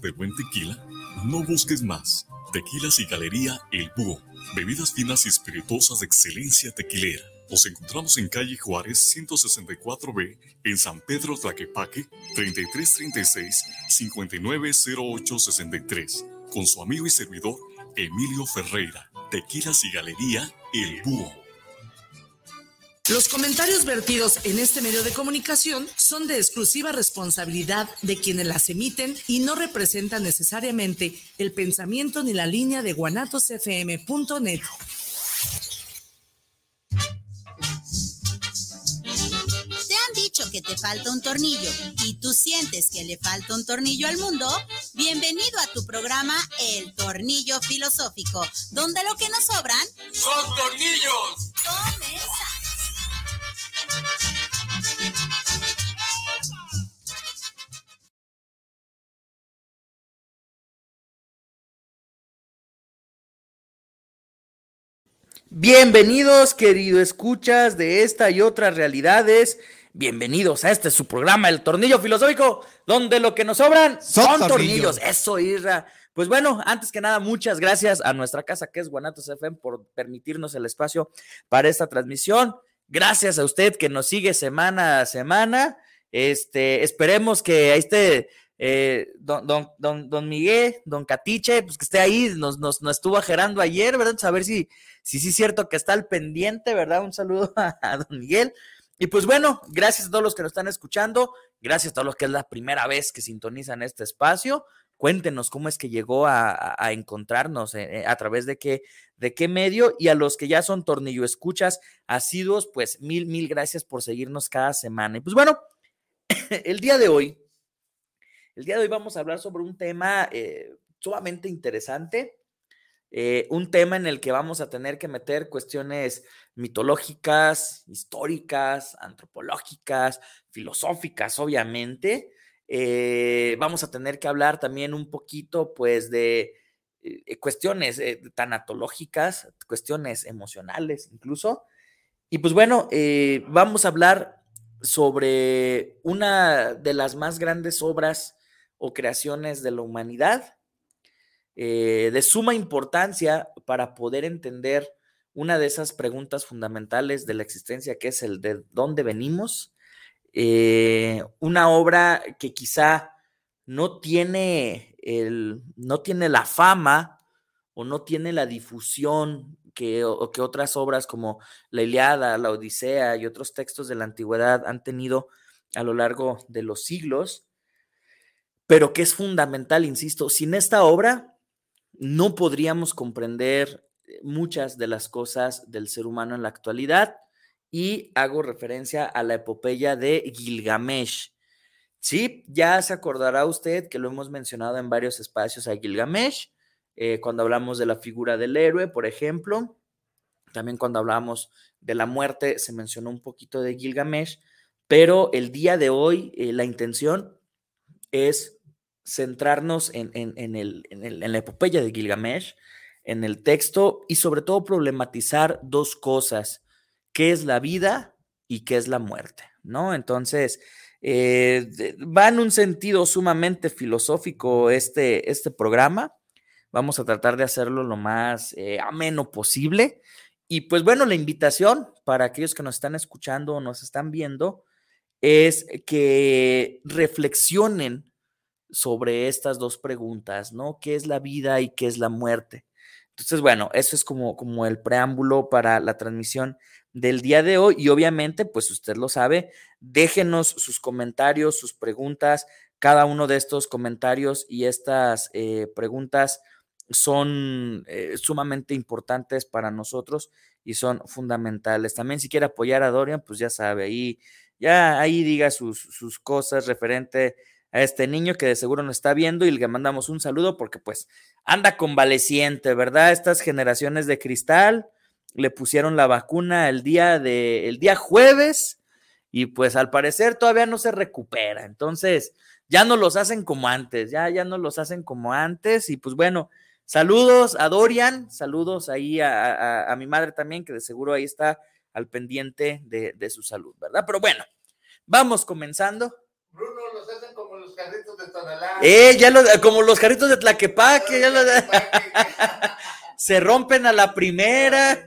de buen tequila? No busques más. Tequilas y Galería El Búho. Bebidas finas y espirituosas de excelencia tequilera. Nos encontramos en calle Juárez 164B, en San Pedro Tlaquepaque, 3336-590863, con su amigo y servidor Emilio Ferreira. Tequilas y Galería El Búho. Los comentarios vertidos en este medio de comunicación son de exclusiva responsabilidad de quienes las emiten y no representan necesariamente el pensamiento ni la línea de guanatosfm.net. ¿Te han dicho que te falta un tornillo y tú sientes que le falta un tornillo al mundo? Bienvenido a tu programa El Tornillo Filosófico, donde lo que nos sobran son tornillos. Bienvenidos, querido escuchas de esta y otras realidades. Bienvenidos a este su programa, El Tornillo Filosófico, donde lo que nos sobran son, Son tornillos. tornillos. Eso, Irra. Pues bueno, antes que nada, muchas gracias a nuestra casa que es Guanatos FM por permitirnos el espacio para esta transmisión. Gracias a usted que nos sigue semana a semana. Este, esperemos que ahí esté eh, don, don, don, don Miguel, don Catiche, pues que esté ahí, nos, nos, estuvo ajerando ayer, ¿verdad? A ver si, si sí es cierto que está al pendiente, ¿verdad? Un saludo a, don Miguel. Y pues bueno, gracias a todos los que nos están escuchando, gracias a todos los que es la primera vez que sintonizan este espacio. Cuéntenos cómo es que llegó a encontrarnos, eh, eh, a través de qué, de qué medio, y a los que ya son tornillo escuchas asiduos, pues mil, mil gracias por seguirnos cada semana. Y pues bueno, el día de hoy, el día de hoy vamos a hablar sobre un tema eh, sumamente interesante, eh, un tema en el que vamos a tener que meter cuestiones mitológicas, históricas, antropológicas, filosóficas, obviamente. Eh, vamos a tener que hablar también un poquito, pues, de cuestiones tanatológicas, cuestiones emocionales incluso. Y pues bueno, vamos a hablar sobre una de las más grandes obras o creaciones de la humanidad, eh, de suma importancia para poder entender una de esas preguntas fundamentales de la existencia, que es el de dónde venimos. Eh, una obra que quizá no tiene, el, no tiene la fama o no tiene la difusión que, o que otras obras como la Iliada, la Odisea y otros textos de la antigüedad han tenido a lo largo de los siglos, pero que es fundamental, insisto, sin esta obra no podríamos comprender eh, muchas de las cosas del ser humano en la actualidad y hago referencia a la epopeya de Gilgamesh. Sí, ya se acordará usted que lo hemos mencionado en varios espacios a Gilgamesh, eh, cuando hablamos de la figura del héroe, por ejemplo, también cuando hablamos de la muerte se mencionó un poquito de Gilgamesh, pero el día de hoy eh, la intención es centrarnos en, en- el- en la epopeya de Gilgamesh, en el texto y sobre todo problematizar dos cosas, qué es la vida y qué es la muerte, ¿no? Entonces, eh, va en un sentido sumamente filosófico este, este programa. Vamos a tratar de hacerlo lo más eh, ameno posible. Y pues bueno, la invitación para aquellos que nos están escuchando o nos están viendo es que reflexionen sobre estas dos preguntas, ¿no? ¿Qué es la vida y qué es la muerte? Entonces, bueno, eso es como, como el preámbulo para la transmisión del día de hoy y obviamente, pues usted lo sabe, déjenos sus comentarios, sus preguntas, cada uno de estos comentarios y estas eh, preguntas son eh, sumamente importantes para nosotros y son fundamentales. También si quiere apoyar a Dorian, pues ya sabe, ahí, ya ahí diga sus, sus cosas referente a este niño que de seguro nos está viendo y le mandamos un saludo porque pues anda convaleciente, ¿verdad? Estas generaciones de cristal le pusieron la vacuna el día de el día jueves y pues al parecer todavía no se recupera. Entonces, ya no los hacen como antes, ya ya no los hacen como antes y pues bueno, saludos a Dorian, saludos ahí a, a- a mi madre también que de seguro ahí está al pendiente de, de su salud, ¿verdad? Pero bueno, vamos comenzando. Bruno, los hacen como los carritos de Tonalá. Eh, ya lo, como los carritos de Tlaquepaque, ya lo, se rompen a la primera.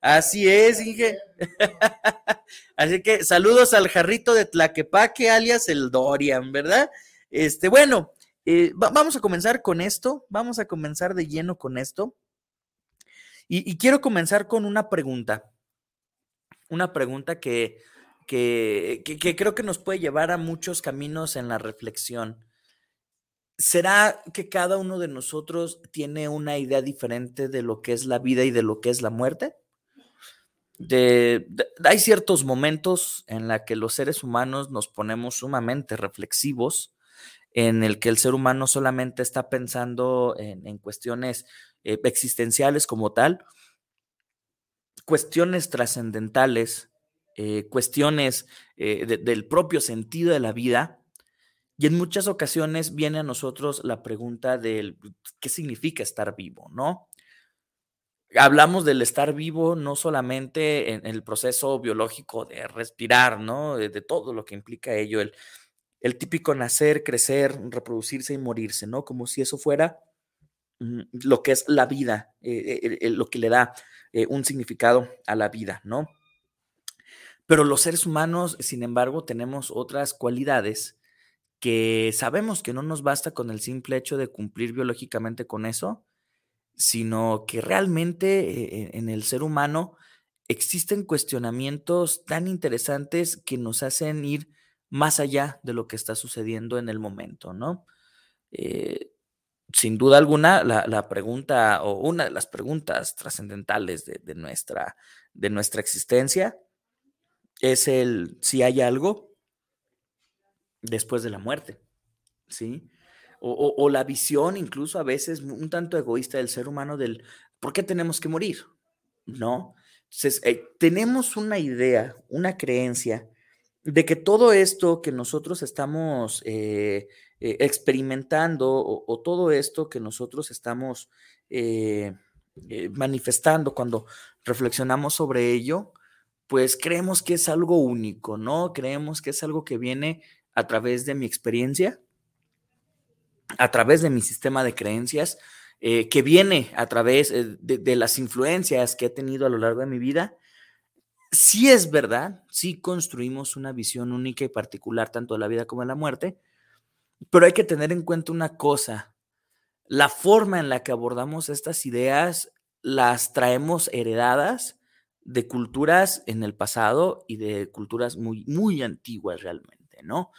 Así es, Inge. Así que saludos al jarrito de Tlaquepaque, alias el Dorian, ¿verdad? Este, bueno, eh, vamos a comenzar con esto, vamos a comenzar de lleno con esto. Y, quiero comenzar con una pregunta, una pregunta que, que, creo que nos puede llevar a muchos caminos en la reflexión. ¿Será que cada uno de nosotros tiene una idea diferente de lo que es la vida y de lo que es la muerte? hay ciertos momentos en la que los seres humanos nos ponemos sumamente reflexivos, en el que el ser humano solamente está pensando en, cuestiones eh, existenciales como tal, cuestiones trascendentales, eh, cuestiones eh, del propio sentido de la vida. Y en muchas ocasiones viene a nosotros la pregunta del qué significa estar vivo, ¿no? hablamos del estar vivo no solamente en el proceso biológico de respirar, ¿no? De, todo lo que implica ello, el, el, típico nacer, crecer, reproducirse y morirse, ¿no? Como si eso fuera lo que es la vida, eh, eh, lo que le da eh, un significado a la vida, ¿no? Pero los seres humanos, sin embargo, tenemos otras cualidades que sabemos que no nos basta con el simple hecho de cumplir biológicamente con eso, sino que realmente en el ser humano existen cuestionamientos tan interesantes que nos hacen ir más allá de lo que está sucediendo en el momento, ¿no? Sin duda alguna, la, pregunta o una de las preguntas trascendentales de, nuestra, de nuestra existencia es el si hay algo después de la muerte, ¿sí? o, la visión incluso a veces un tanto egoísta del ser humano del por qué tenemos que morir, ¿no? Entonces, eh, tenemos una idea, una creencia de que todo esto que nosotros estamos eh, eh, experimentando o, todo esto que nosotros estamos manifestando cuando reflexionamos sobre ello, pues creemos que es algo único, ¿no? Creemos que es algo que viene a través de mi experiencia, a través de mi sistema de creencias, eh, que viene a través eh, de, las influencias que he tenido a lo largo de mi vida, sí es verdad, sí construimos una visión única y particular tanto de la vida como de la muerte, pero hay que tener en cuenta una cosa, la forma en la que abordamos estas ideas las traemos heredadas de culturas en el pasado y de culturas muy, muy antiguas realmente, ¿no?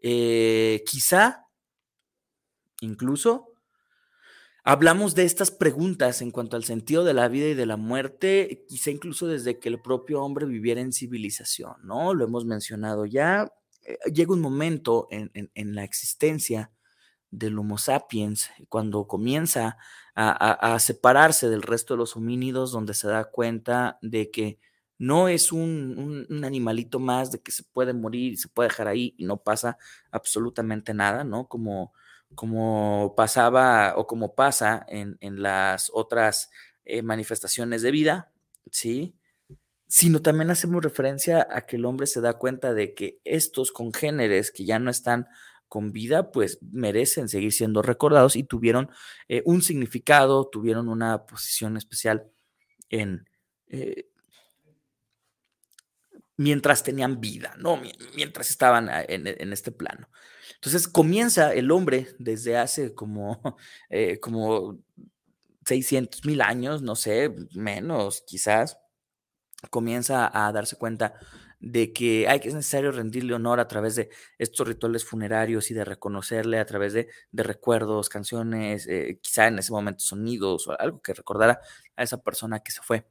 Eh, quizá Incluso hablamos de estas preguntas en cuanto al sentido de la vida y de la muerte, quizá incluso desde que el propio hombre viviera en civilización, ¿no? Lo hemos mencionado ya. Eh, llega un momento en, la existencia del Homo sapiens, cuando comienza a, separarse del resto de los homínidos, donde se da cuenta de que no es un, un, animalito más, de que se puede morir y se puede dejar ahí y no pasa absolutamente nada, ¿no? Como como pasaba o como pasa en, las otras eh, manifestaciones de vida, ¿sí? Sino también hacemos referencia a que el hombre se da cuenta de que estos congéneres que ya no están con vida, pues merecen seguir siendo recordados y tuvieron eh, un significado, tuvieron una posición especial en... Eh, mientras tenían vida, ¿no? Mientras estaban en este plano. Entonces comienza el hombre desde hace como, eh, como 600 mil años, no sé, menos quizás, comienza a darse cuenta de que hay que es necesario rendirle honor a través de estos rituales funerarios y de reconocerle a través de, recuerdos, canciones, eh, quizá en ese momento sonidos o algo que recordara a esa persona que se fue.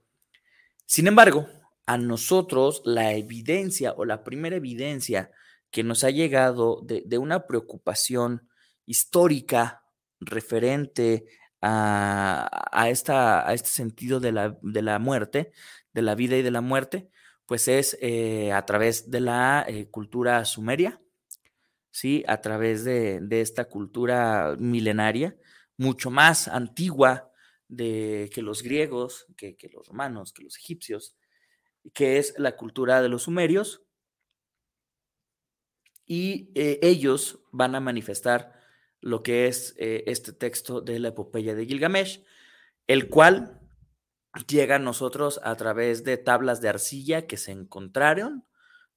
Sin embargo, a nosotros la evidencia o la primera evidencia que nos ha llegado de, una preocupación histórica referente a, esta, a este sentido de la, de la, muerte, de la vida y de la muerte, pues es eh, a través de la eh, cultura sumeria, ¿sí? a través de, esta cultura milenaria, mucho más antigua de, que los griegos, que, que los romanos, que los egipcios, que es la cultura de los sumerios, y eh, ellos van a manifestar lo que es este texto de la epopeya de Gilgamesh, el cual llega a nosotros a través de tablas de arcilla que se encontraron,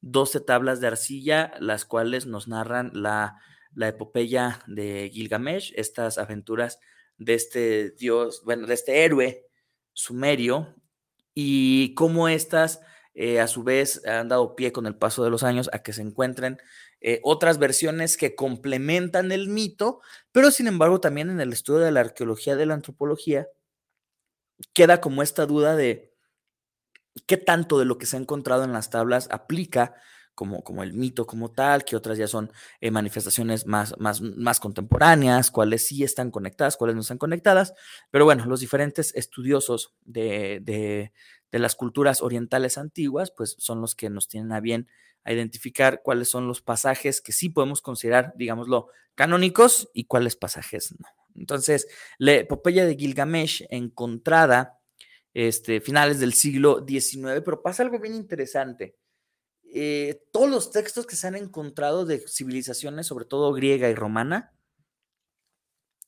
12 tablas de arcilla, las cuales nos narran la, la epopeya de Gilgamesh, estas aventuras de este dios, bueno, de este héroe sumerio, y cómo estas eh, a su vez han dado pie con el paso de los años a que se encuentren eh, otras versiones que complementan el mito, pero sin embargo también en el estudio de la arqueología de la antropología queda como esta duda de qué tanto de lo que se ha encontrado en las tablas aplica como, como el mito como tal, que otras ya son eh, manifestaciones más, más, más contemporáneas, cuáles sí están conectadas, cuáles no están conectadas, pero bueno, los diferentes estudiosos de, de las culturas orientales antiguas, pues son los que nos tienen a bien a identificar cuáles son los pasajes que sí podemos considerar, digámoslo, canónicos y cuáles pasajes no. Entonces, la epopeya de Gilgamesh encontrada, este, finales del siglo XIX, pero pasa algo bien interesante. Eh, todos los textos que se han encontrado de civilizaciones, sobre todo griega y romana,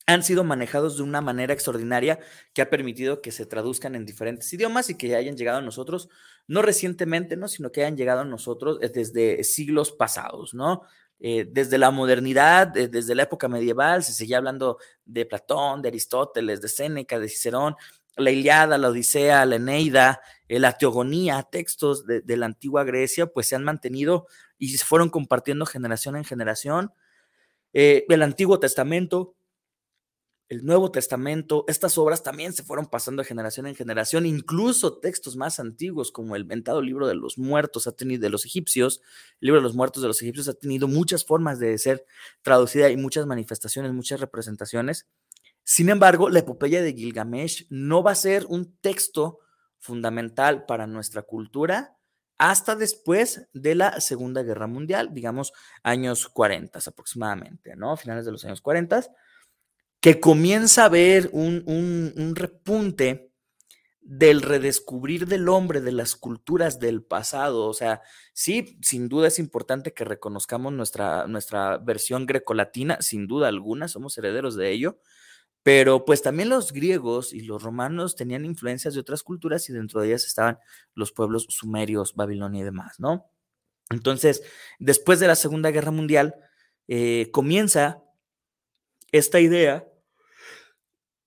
han sido manejados de una manera extraordinaria que ha permitido que se traduzcan en diferentes idiomas y que hayan llegado a nosotros, no recientemente, ¿no? sino que hayan llegado a nosotros eh, desde siglos pasados, ¿no? Eh, desde la modernidad, eh, desde la época medieval, se seguía hablando de Platón, de Aristóteles, de Séneca, de Cicerón, la Iliada, la Odisea, la Eneida, la Teogonía, textos de, de la antigua Grecia, pues se han mantenido y se fueron compartiendo generación en generación. el Antiguo Testamento, el Nuevo Testamento, estas obras también se fueron pasando de generación en generación, incluso textos más antiguos como el mentado libro de los muertos ha tenido de los egipcios, el libro de los muertos de los egipcios ha tenido muchas formas de ser traducida y muchas manifestaciones, muchas representaciones. Sin embargo, la epopeya de Gilgamesh no va a ser un texto fundamental para nuestra cultura hasta después de la Segunda Guerra Mundial, digamos años 40 aproximadamente, ¿no? Finales de los años 40 que comienza a ver un, repunte del redescubrir del hombre, de las culturas del pasado. O sea, sí, sin duda es importante que reconozcamos nuestra, nuestra versión grecolatina, sin duda alguna, somos herederos de ello, pero pues también los griegos y los romanos tenían influencias de otras culturas y dentro de ellas estaban los pueblos sumerios, Babilonia y demás, ¿no? Entonces, después de la Segunda Guerra Mundial, eh, comienza esta idea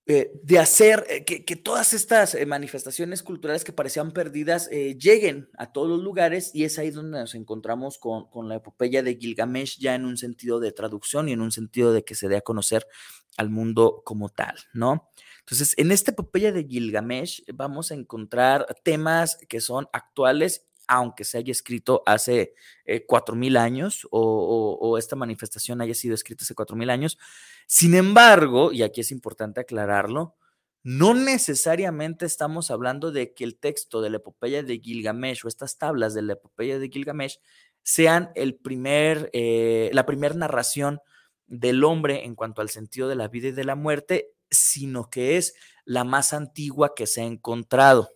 eh, de hacer eh, que, todas estas eh, manifestaciones culturales que parecían perdidas lleguen a todos los lugares y es ahí donde nos encontramos con, con, la epopeya de Gilgamesh ya en un sentido de traducción y en un sentido de que se dé a conocer al mundo como tal, ¿no? Entonces, en esta epopeya de Gilgamesh vamos a encontrar temas que son actuales aunque se haya escrito hace cuatro mil años o, o, esta manifestación haya sido escrita hace cuatro mil años, sin embargo, y aquí es importante aclararlo, no necesariamente estamos hablando de que el texto de la epopeya de Gilgamesh o estas tablas de la epopeya de Gilgamesh sean el primer, eh, la primera narración del hombre en cuanto al sentido de la vida y de la muerte, sino que es la más antigua que se ha encontrado.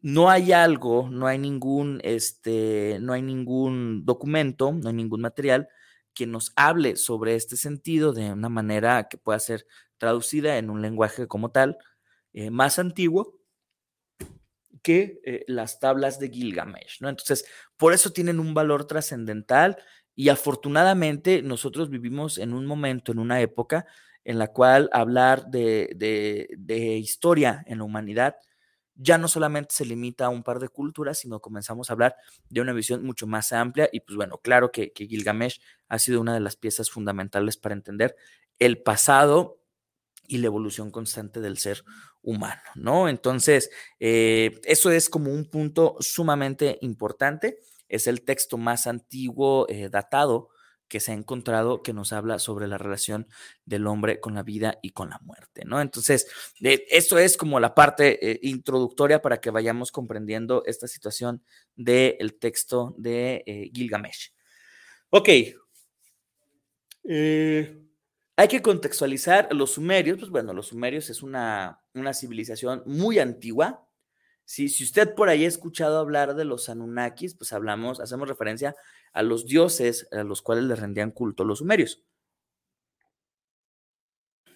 No hay algo, no hay ningún, este, no hay ningún documento, no hay ningún material que nos hable sobre este sentido de una manera que pueda ser traducida en un lenguaje como tal, eh, más antiguo que eh, las tablas de Gilgamesh, ¿no? Entonces, por eso tienen un valor trascendental y afortunadamente nosotros vivimos en un momento, en una época en la cual hablar de, de historia en la humanidad ya no solamente se limita a un par de culturas, sino comenzamos a hablar de una visión mucho más amplia y pues bueno, claro que, Gilgamesh ha sido una de las piezas fundamentales para entender el pasado y la evolución constante del ser humano, ¿no? Entonces, eh, eso es como un punto sumamente importante, es el texto más antiguo eh, datado que se ha encontrado que nos habla sobre la relación del hombre con la vida y con la muerte, ¿no? Entonces, eh, esto es como la parte eh, introductoria para que vayamos comprendiendo esta situación del texto de eh, Gilgamesh. Ok. hay que contextualizar los sumerios, pues bueno, los sumerios es una, una civilización muy antigua, si usted por ahí ha escuchado hablar de los Anunnakis, pues hablamos, hacemos referencia a los dioses a los cuales le rendían culto los sumerios.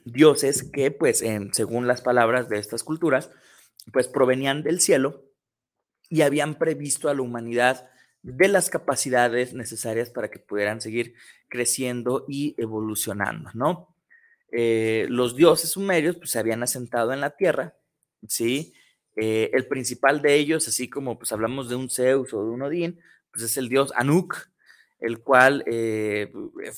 Dioses que, pues, según las palabras de estas culturas, pues provenían del cielo y habían previsto a la humanidad de las capacidades necesarias para que pudieran seguir creciendo y evolucionando, ¿no? Eh, los dioses sumerios pues, se habían asentado en la tierra, ¿sí? Eh, el principal de ellos, así como pues hablamos de un Zeus o de un Odín, pues es el dios Anuk, el cual eh,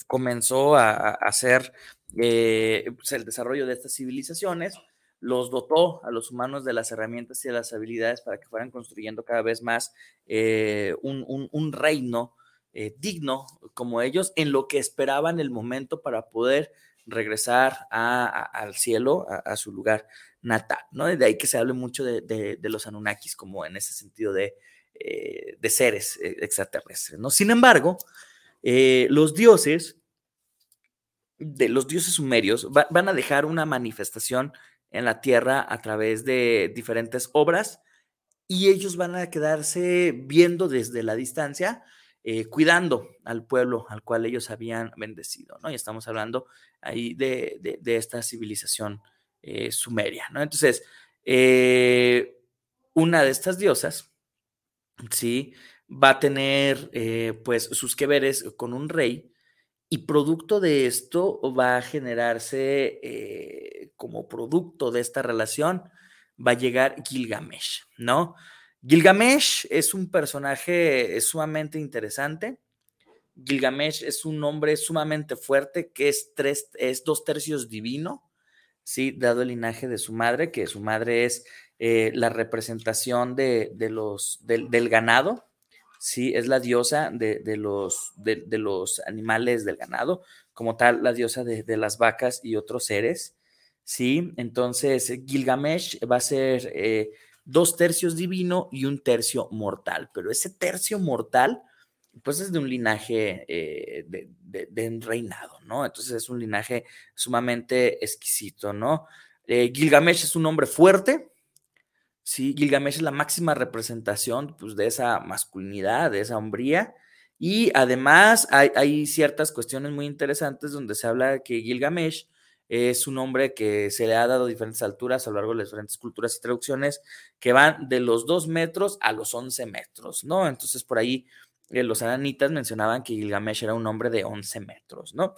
comenzó a, hacer pues, el desarrollo de estas civilizaciones, los dotó a los humanos de las herramientas y de las habilidades para que fueran construyendo cada vez más un, reino digno como ellos, en lo que esperaban el momento para poder regresar al cielo, a, su lugar natal, ¿no? De ahí que se hable mucho de, los Anunnakis como en ese sentido de, eh, seres eh, extraterrestres, ¿no? Sin embargo, eh, los dioses, de los dioses sumerios, van a dejar una manifestación en la tierra a través de diferentes obras y ellos van a quedarse viendo desde la distancia eh, cuidando al pueblo al cual ellos habían bendecido, ¿no? Y estamos hablando ahí de, esta civilización eh, sumeria, ¿no? Entonces, eh, una de estas diosas, ¿sí? Va a tener, pues, sus que veres con un rey y producto de esto va a generarse, como producto de esta relación, va a llegar Gilgamesh, ¿no? Gilgamesh es un personaje sumamente interesante. Gilgamesh es un hombre sumamente fuerte que es, tres, es dos tercios divino, ¿sí? dado el linaje de su madre, que su madre es eh, la representación de, los, del ganado, ¿sí? es la diosa de, los, de, los animales del ganado, como tal, la diosa de, las vacas y otros seres. ¿sí? Entonces, Gilgamesh va a ser eh, dos tercios divino y un tercio mortal. Pero ese tercio mortal, pues es de un linaje eh, de, reinado, ¿no? Entonces es un linaje sumamente exquisito, ¿no? Eh, Gilgamesh es un hombre fuerte, ¿sí? Gilgamesh es la máxima representación pues, de esa masculinidad, de esa hombría. Y además hay, hay, ciertas cuestiones muy interesantes donde se habla que Gilgamesh es un nombre que se le ha dado diferentes alturas a lo largo de las diferentes culturas y traducciones que van de los 2 metros a los 11 metros, ¿no? Entonces por ahí eh, los ananitas mencionaban que Gilgamesh era un hombre de 11 metros, ¿no?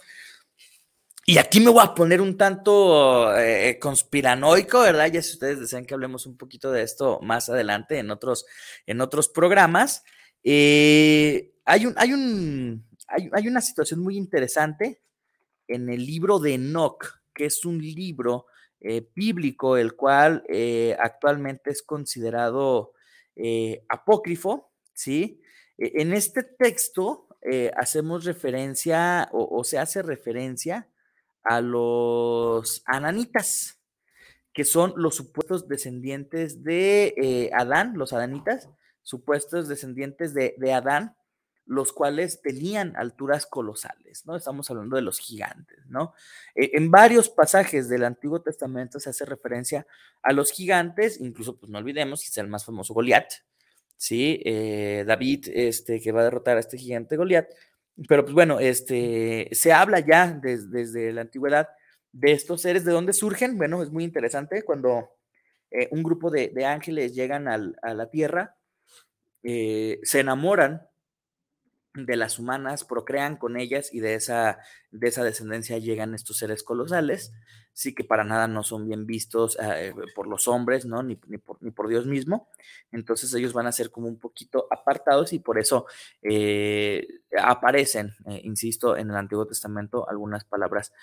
Y aquí me voy a poner un tanto eh, conspiranoico, ¿verdad? Ya si ustedes desean que hablemos un poquito de esto más adelante en otros, en otros programas. Eh, hay, un, hay, un, hay, hay, una situación muy interesante en el libro de Enoch, que es un libro eh, bíblico, el cual eh, actualmente es considerado eh, apócrifo, ¿sí? E, en este texto hacemos referencia o, se hace referencia a los ananitas, que son los supuestos descendientes de Adán, los adanitas, supuestos descendientes de, de Adán, los cuales tenían alturas colosales, ¿no? Estamos hablando de los gigantes, ¿no? E, en varios pasajes del Antiguo Testamento se hace referencia a los gigantes, incluso, pues no olvidemos, quizá el más famoso Goliat, ¿sí? Eh, David, este, que va a derrotar a este gigante Goliat, pero pues bueno, este, se habla ya desde la antigüedad de estos seres, ¿de dónde surgen? Bueno, es muy interesante cuando eh, un grupo de, ángeles llegan a la tierra, eh, se enamoran de las humanas, procrean con ellas y de esa, de esa descendencia llegan estos seres colosales, sí que para nada no son bien vistos eh, por los hombres, ¿no? Ni, por, Dios mismo. Entonces ellos van a ser como un poquito apartados y por eso eh, aparecen, eh, insisto, en el Antiguo Testamento algunas palabras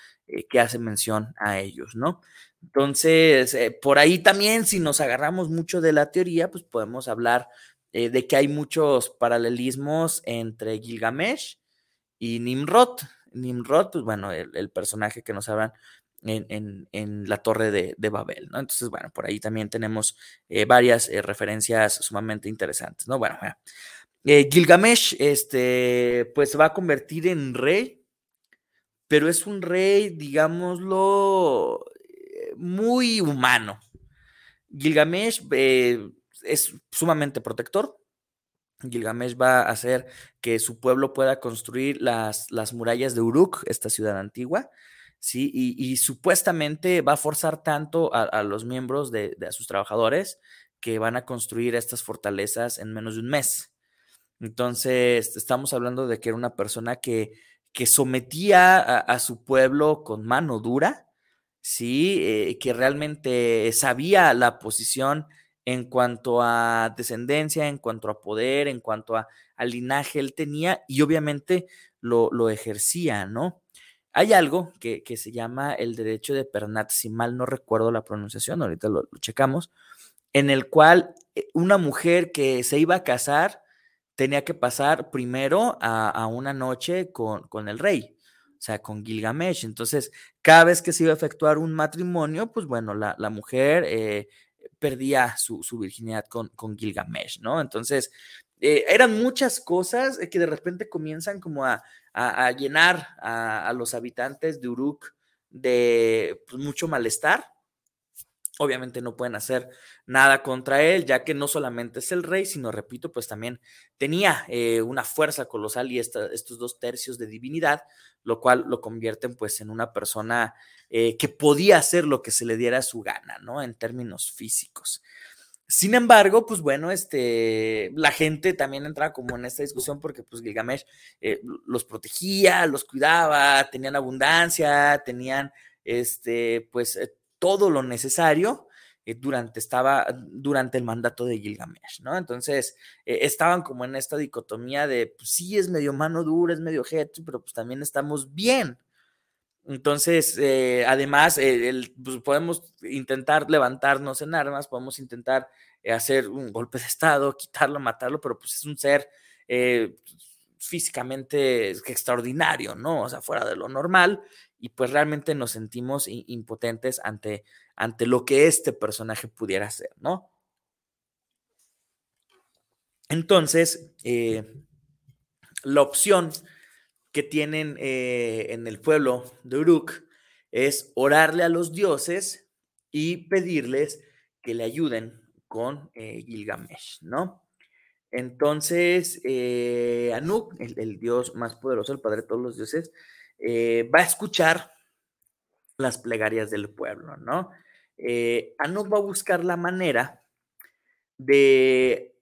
que hacen mención a ellos, ¿no? Entonces, por ahí también, si nos agarramos mucho de la teoría, pues podemos hablar eh, de que hay muchos paralelismos entre Gilgamesh y Nimrod. Nimrod, pues bueno, el, personaje que nos hablan en, la torre de, Babel, ¿no? Entonces, bueno, por ahí también tenemos eh, varias eh, referencias sumamente interesantes, ¿no? Bueno, Gilgamesh, este, pues se va a convertir en rey, pero es un rey, digámoslo, muy humano. Gilgamesh es sumamente protector. Gilgamesh va a hacer que su pueblo pueda construir las, las murallas de Uruk, esta ciudad antigua, ¿sí? Y, supuestamente va a forzar tanto a, los miembros de, de, sus trabajadores que van a construir estas fortalezas en menos de un mes. Entonces, estamos hablando de que era una persona que, que sometía a, su pueblo con mano dura, ¿sí? Eh, que realmente sabía la posición en cuanto a descendencia, en cuanto a poder, en cuanto a, linaje él tenía y obviamente lo, lo ejercía, ¿no? Hay algo que, se llama el derecho de Pernat, si mal no recuerdo la pronunciación, ahorita lo, checamos, en el cual eh, una mujer que se iba a casar tenía que pasar primero a, una noche con, con, el rey, o sea, con Gilgamesh. Entonces, cada vez que se iba a efectuar un matrimonio, pues bueno, la, mujer eh, perdía su, virginidad con, con, Gilgamesh, ¿no? Entonces, eh, eran muchas cosas que de repente comienzan como a, llenar a, los habitantes de Uruk de pues, mucho malestar. Obviamente no pueden hacer nada contra él, ya que no solamente es el rey, sino, repito, pues también tenía eh, una fuerza colosal y estos dos tercios de divinidad, lo cual lo convierten pues en una persona eh, que podía hacer lo que se le diera a su gana, ¿no? En términos físicos. Sin embargo, pues bueno, este, la gente también entraba como en esta discusión porque pues Gilgamesh eh, los protegía, los cuidaba, tenían abundancia, tenían este, pues todo lo necesario eh, durante, estaba, durante el mandato de Gilgamesh, ¿no? Entonces, eh, estaban como en esta dicotomía de, pues sí, es medio mano dura, es medio jeto, pero pues también estamos bien. Entonces, eh, además, pues, podemos intentar levantarnos en armas, podemos intentar hacer un golpe de Estado, quitarlo, matarlo, pero pues es un ser físicamente extraordinario, ¿no? O sea, fuera de lo normal, y pues realmente nos sentimos impotentes ante, ante lo que este personaje pudiera hacer, ¿no? Entonces, eh, la opción que tienen eh, en el pueblo de Uruk es orarle a los dioses y pedirles que le ayuden con eh, Gilgamesh, ¿no? Entonces, Anuk, el, el, dios más poderoso, el padre de todos los dioses, eh, va a escuchar las plegarias del pueblo, ¿no? Eh, Anuk va a buscar la manera de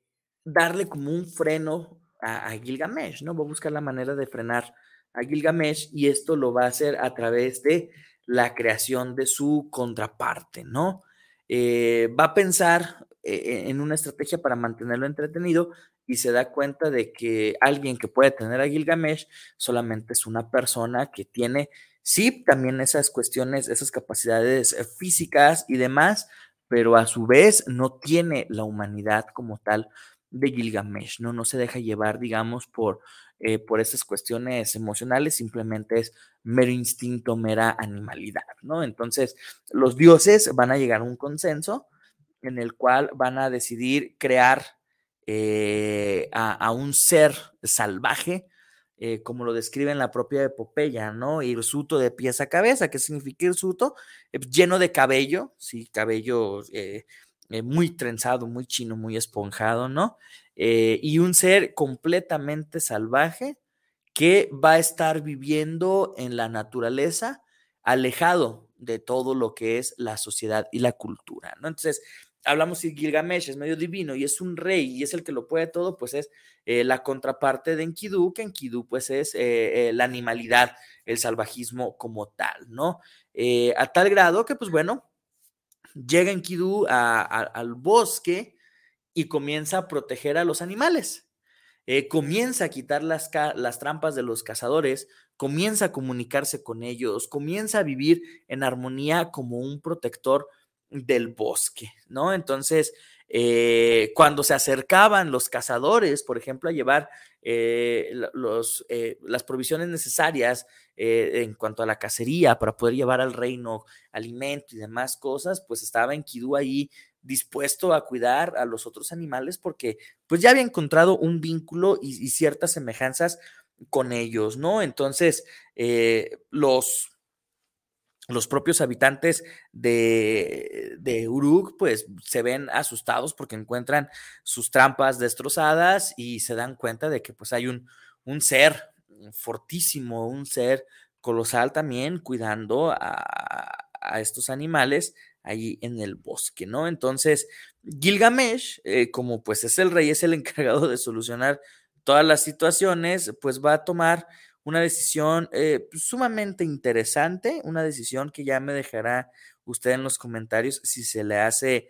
darle como un freno a, Gilgamesh, ¿no? Va a buscar la manera de frenar a Gilgamesh y esto lo va a hacer a través de la creación de su contraparte, ¿no? Eh, va a pensar en una estrategia para mantenerlo entretenido y se da cuenta de que alguien que puede tener a Gilgamesh solamente es una persona que tiene, sí, también esas cuestiones, esas capacidades eh, físicas y demás, pero a su vez no tiene la humanidad como tal de Gilgamesh, ¿no? No se deja llevar, digamos, por, eh, por esas cuestiones emocionales, simplemente es mero instinto, mera animalidad, ¿no? Entonces, los dioses van a llegar a un consenso en el cual van a decidir crear eh, a, un ser salvaje, eh, como lo describe en la propia epopeya, ¿no? Hirsuto de pies a cabeza, ¿qué significa hirsuto? Eh, lleno de cabello, sí, cabello muy trenzado, muy chino, muy esponjado, ¿no? y un ser completamente salvaje que va a estar viviendo en la naturaleza, alejado de todo lo que es la sociedad y la cultura, ¿no? Entonces, hablamos si Gilgamesh es medio divino y es un rey y es el que lo puede todo, pues es eh, la contraparte de Enkidu, que Enkidu pues es eh, eh, la animalidad, el salvajismo como tal, ¿no? a tal grado que pues bueno, llega Enkidu al bosque y comienza a proteger a los animales. comienza a quitar las, las trampas de los cazadores, comienza a comunicarse con ellos, comienza a vivir en armonía como un protector del bosque, ¿no? Entonces, eh, cuando se acercaban los cazadores, por ejemplo, a llevar eh, eh, las provisiones necesarias en cuanto a la cacería para poder llevar al reino alimento y demás cosas, pues estaba Enkidu ahí dispuesto a cuidar a los otros animales porque pues ya había encontrado un vínculo y ciertas semejanzas con ellos, ¿no? Entonces, los los propios habitantes de, de Uruk pues se ven asustados porque encuentran sus trampas destrozadas y se dan cuenta de que pues hay un, un ser fortísimo, un ser colosal también cuidando a, a estos animales ahí en el bosque, ¿no? Entonces, Gilgamesh, eh, como pues es el rey, es el encargado de solucionar todas las situaciones, pues va a tomar una decisión eh, pues, sumamente interesante, una decisión que ya me dejará usted en los comentarios si se le hace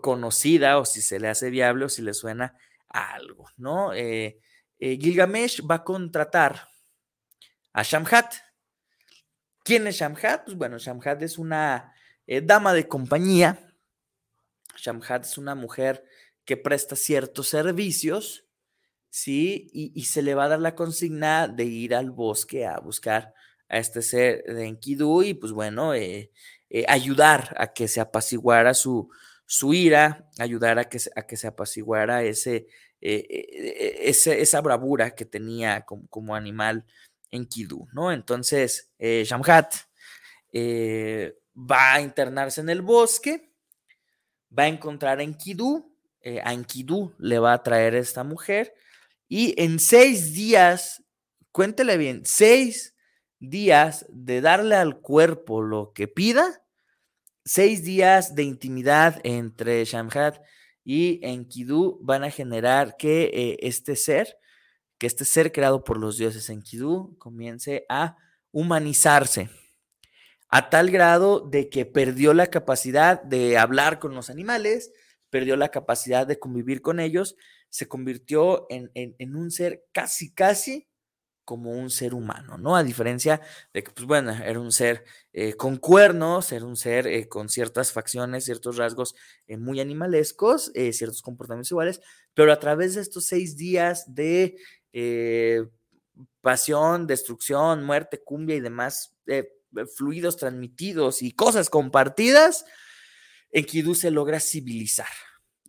conocida o si se le hace viable o si le suena a algo, ¿no? Eh, Gilgamesh va a contratar a Shamhat. ¿Quién es Shamhat? Pues bueno, Shamhat es una eh, dama de compañía. Shamhat es una mujer que presta ciertos servicios, ¿sí? Y, se le va a dar la consigna de ir al bosque a buscar a este ser de Enkidu y pues bueno, eh, eh, ayudar a que se apaciguara su, su ira, ayudar a que, a que se apaciguara ese, esa bravura que tenía como, como animal Enkidu, ¿no? Entonces, Shamhat va a internarse en el bosque, va a encontrar a Enkidu, eh, a Enkidu le va a traer esta mujer y en seis días, cuéntele bien, seis días de darle al cuerpo lo que pida, seis días de intimidad entre Shamhat y Enkidu van a generar que eh, este ser, que este ser creado por los dioses Enkidu comience a humanizarse a tal grado de que perdió la capacidad de hablar con los animales, perdió la capacidad de convivir con ellos, se convirtió en, un ser casi, casi como un ser humano, ¿no? A diferencia de que, pues bueno, era un ser eh, con cuernos, era un ser eh, con ciertas facciones, ciertos rasgos eh, muy animalescos, ciertos comportamientos iguales, pero a través de estos seis días de pasión, destrucción, muerte, cumbia y demás fluidos transmitidos y cosas compartidas, Enkidu se logra civilizar.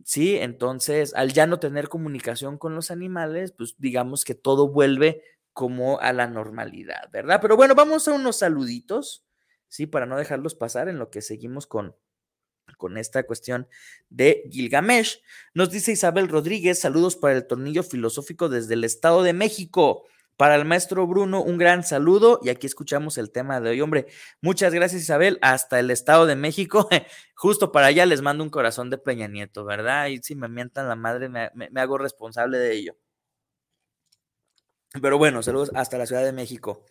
¿Sí? Entonces, al ya no tener comunicación con los animales, pues digamos que todo vuelve como a la normalidad, ¿verdad? Pero bueno, vamos a unos saluditos, ¿sí? Para no dejarlos pasar en lo que seguimos con, con esta cuestión de Gilgamesh. Nos dice Isabel Rodríguez, saludos para el tornillo filosófico desde el Estado de México. Para el maestro Bruno, un gran saludo y aquí escuchamos el tema de hoy. Hombre, muchas gracias Isabel, hasta el Estado de México, justo para allá les mando un corazón de Peña Nieto, ¿verdad? Y si me mientan la madre, me, hago responsable de ello. Pero bueno, saludos hasta la Ciudad de México.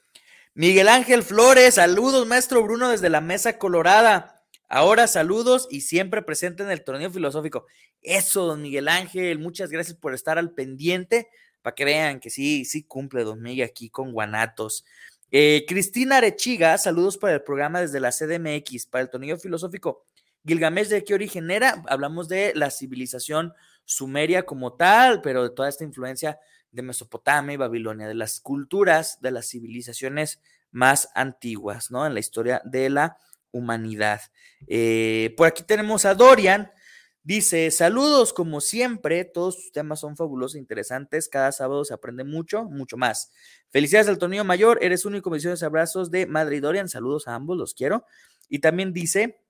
Miguel Ángel Flores, saludos maestro Bruno desde la Mesa Colorada. Ahora saludos y siempre presente en el torneo filosófico. Eso, don Miguel Ángel, muchas gracias por estar al pendiente para que vean que sí, sí cumple Don Miguel aquí con Guanatos. Eh, Cristina Arechiga, saludos para el programa desde la CDMX, para el tornillo filosófico. Gilgamesh, ¿de qué origen era? Hablamos de la civilización sumeria como tal, pero de toda esta influencia de Mesopotamia y Babilonia, de las culturas, de las civilizaciones más antiguas, ¿no? En la historia de la humanidad. Eh, por aquí tenemos a Dorian, Dice, saludos como siempre, todos sus temas son fabulosos e interesantes, cada sábado se aprende mucho, mucho más. Felicidades al torneo mayor, eres único, bendiciones, abrazos de Madrid Dorian, saludos a ambos, los quiero. Y también dice,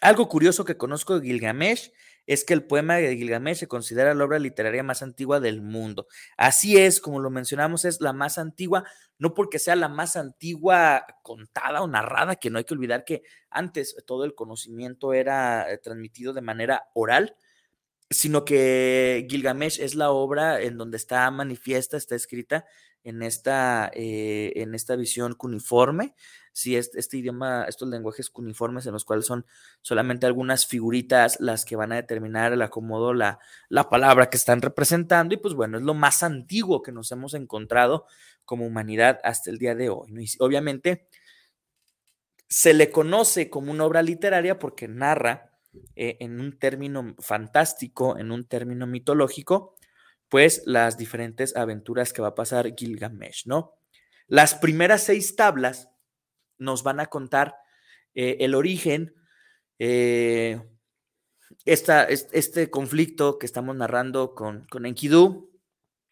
algo curioso que conozco de Gilgamesh es que el poema de Gilgamesh se considera la obra literaria más antigua del mundo. Así es, como lo mencionamos, es la más antigua, no porque sea la más antigua contada o narrada, que no hay que olvidar que antes todo el conocimiento era eh, transmitido de manera oral, sino que Gilgamesh es la obra en donde está manifiesta, está escrita en esta, eh, en esta visión cuneiforme, si este, este, idioma, estos lenguajes cuneiformes en los cuales son solamente algunas figuritas las que van a determinar el acomodo, la, la palabra que están representando, y pues bueno, es lo más antiguo que nos hemos encontrado como humanidad hasta el día de hoy. Y obviamente se le conoce como una obra literaria porque narra eh, en un término fantástico, en un término mitológico, pues las diferentes aventuras que va a pasar Gilgamesh, ¿no? Las primeras seis tablas nos van a contar eh, el origen, eh, este conflicto que estamos narrando con, con Enkidu,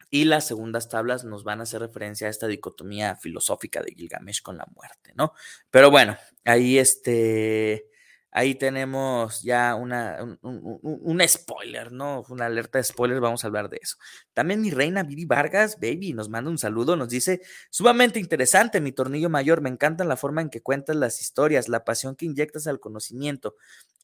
y las segundas tablas nos van a hacer referencia a esta dicotomía filosófica de Gilgamesh con la muerte, ¿no? Pero bueno, ahí este, ahí tenemos ya una, un, spoiler, ¿no? Una alerta de spoiler, vamos a hablar de eso. También mi reina Viri Vargas, baby, nos manda un saludo, nos dice, sumamente interesante, mi tornillo mayor, me encanta la forma en que cuentas las historias, la pasión que inyectas al conocimiento.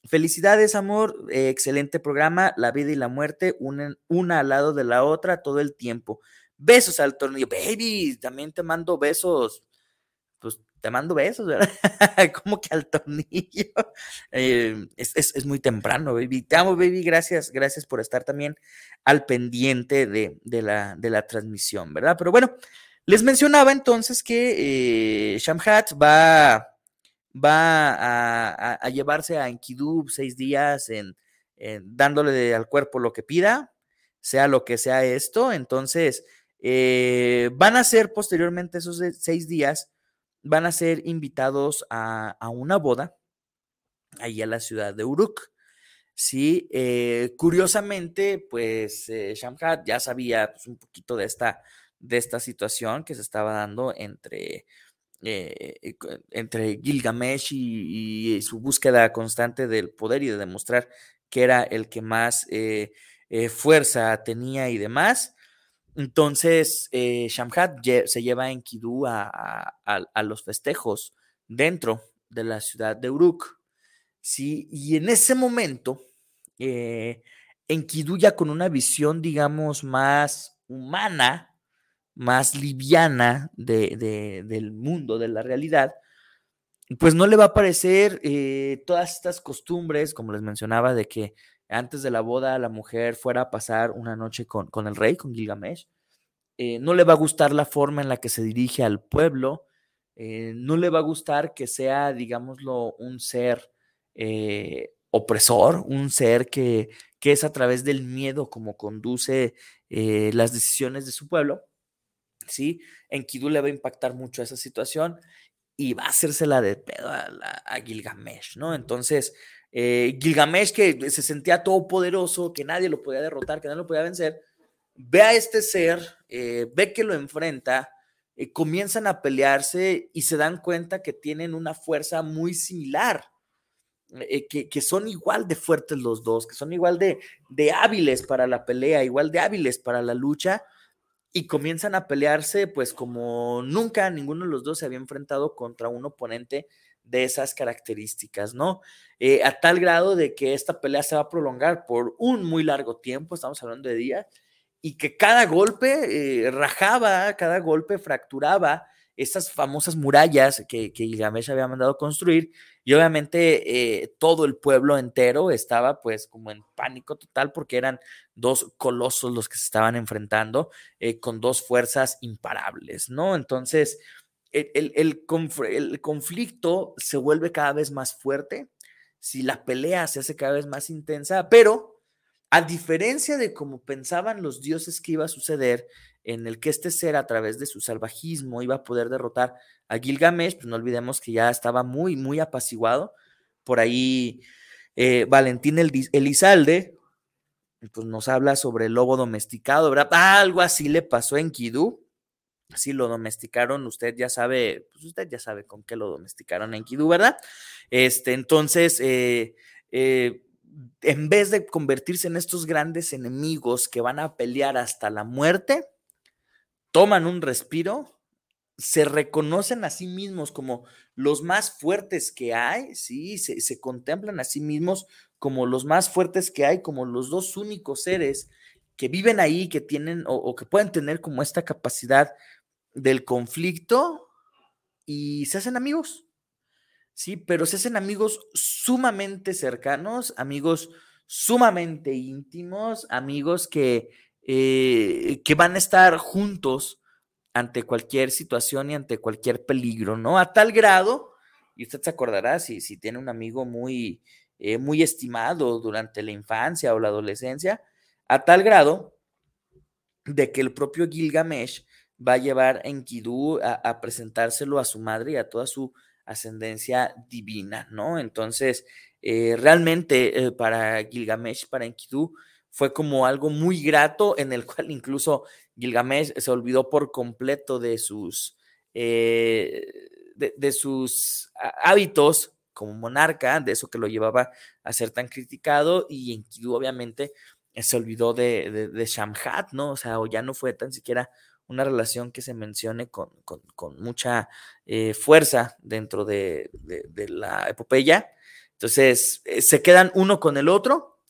Felicidades, amor. Eh, excelente programa. La vida y la muerte unen una al lado de la otra todo el tiempo. Besos al tornillo. Baby, también te mando besos. Pues te mando besos, ¿verdad? Como que al tornillo. Eh, es, muy temprano, baby. Te amo, baby. Gracias, gracias por estar también al pendiente de, la, de la transmisión, ¿verdad? Pero bueno, les mencionaba entonces que eh, Shamhat va va a, llevarse a Enkidu seis días en, dándole al cuerpo lo que pida, sea lo que sea esto. Entonces, eh, van a ser posteriormente esos seis días, van a ser invitados a, una boda ahí a la ciudad de Uruk. Sí, eh, curiosamente, pues eh, Shamhat ya sabía pues, un poquito de esta, de esta situación que se estaba dando entre eh, entre Gilgamesh y, su búsqueda constante del poder y de demostrar que era el que más eh, eh, fuerza tenía y demás. Entonces, Shamhat se lleva a Enkidu a, los festejos dentro de la ciudad de Uruk. ¿sí? Y en ese momento, Enkidu ya con una visión, digamos, más humana, más liviana de, del mundo, de la realidad, pues no le va a parecer eh, todas estas costumbres, como les mencionaba, de que antes de la boda la mujer fuera a pasar una noche con, el rey, con Gilgamesh. Eh, no le va a gustar la forma en la que se dirige al pueblo. Eh, no le va a gustar que sea, digámoslo, un ser opresor, un ser que, que, es a través del miedo como conduce las decisiones de su pueblo. ¿sí? Enkidu le va a impactar mucho esa situación y va a hacérsela de pedo a, Gilgamesh, ¿no? Entonces, eh, Gilgamesh, que se sentía todopoderoso, que nadie lo podía derrotar, que nadie lo podía vencer, ve a este ser, eh, ve que lo enfrenta, eh, comienzan a pelearse y se dan cuenta que tienen una fuerza muy similar. que, que, son igual de fuertes los dos, que son igual de, de hábiles para la pelea, igual de hábiles para la lucha, y comienzan a pelearse pues como nunca ninguno de los dos se había enfrentado contra un oponente de esas características, ¿no? Eh, a tal grado de que esta pelea se va a prolongar por un muy largo tiempo, estamos hablando de días, y que cada golpe eh, rajaba, cada golpe fracturaba esas famosas murallas que, que Gilgamesh había mandado construir y obviamente eh, todo el pueblo entero estaba pues como en pánico total porque eran dos colosos los que se estaban enfrentando con dos fuerzas imparables, ¿no? Entonces el, el, el, conflicto se vuelve cada vez más fuerte, si la pelea se hace cada vez más intensa, pero a diferencia de como pensaban los dioses que iba a suceder, en el que este ser a través de su salvajismo iba a poder derrotar a Gilgamesh, pues no olvidemos que ya estaba muy, muy apaciguado. Por ahí eh, Valentín Elizalde, pues nos habla sobre el lobo domesticado, ¿verdad? algo así le pasó en Kidú. Sí, lo domesticaron, usted ya sabe, pues usted ya sabe con qué lo domesticaron en Kidú, ¿verdad? Este, entonces, eh, eh, en vez de convertirse en estos grandes enemigos que van a pelear hasta la muerte, toman un respiro, se reconocen a sí mismos como los más fuertes que hay, ¿sí? Se, contemplan a sí mismos como los más fuertes que hay, como los dos únicos seres que viven ahí, que tienen o, que pueden tener como esta capacidad del conflicto y se hacen amigos, ¿sí? Pero se hacen amigos sumamente cercanos, amigos sumamente íntimos, amigos que eh, que van a estar juntos ante cualquier situación y ante cualquier peligro, ¿no? A tal grado, y usted se acordará si, si tiene un amigo muy, eh, muy estimado durante la infancia o la adolescencia, a tal grado de que el propio Gilgamesh va a llevar a Enkidu a, presentárselo a su madre y a toda su ascendencia divina, ¿no? Entonces, eh, realmente para Gilgamesh, para Enkidu, fue como algo muy grato en el cual incluso Gilgamesh se olvidó por completo de sus, eh, de, sus hábitos como monarca, de eso que lo llevaba a ser tan criticado, y Enkidu obviamente se olvidó de, de, Shamhat, ¿no? O sea, o ya no fue tan siquiera una relación que se mencione con, mucha eh, fuerza dentro de, la epopeya. Entonces, eh, se quedan uno con el otro,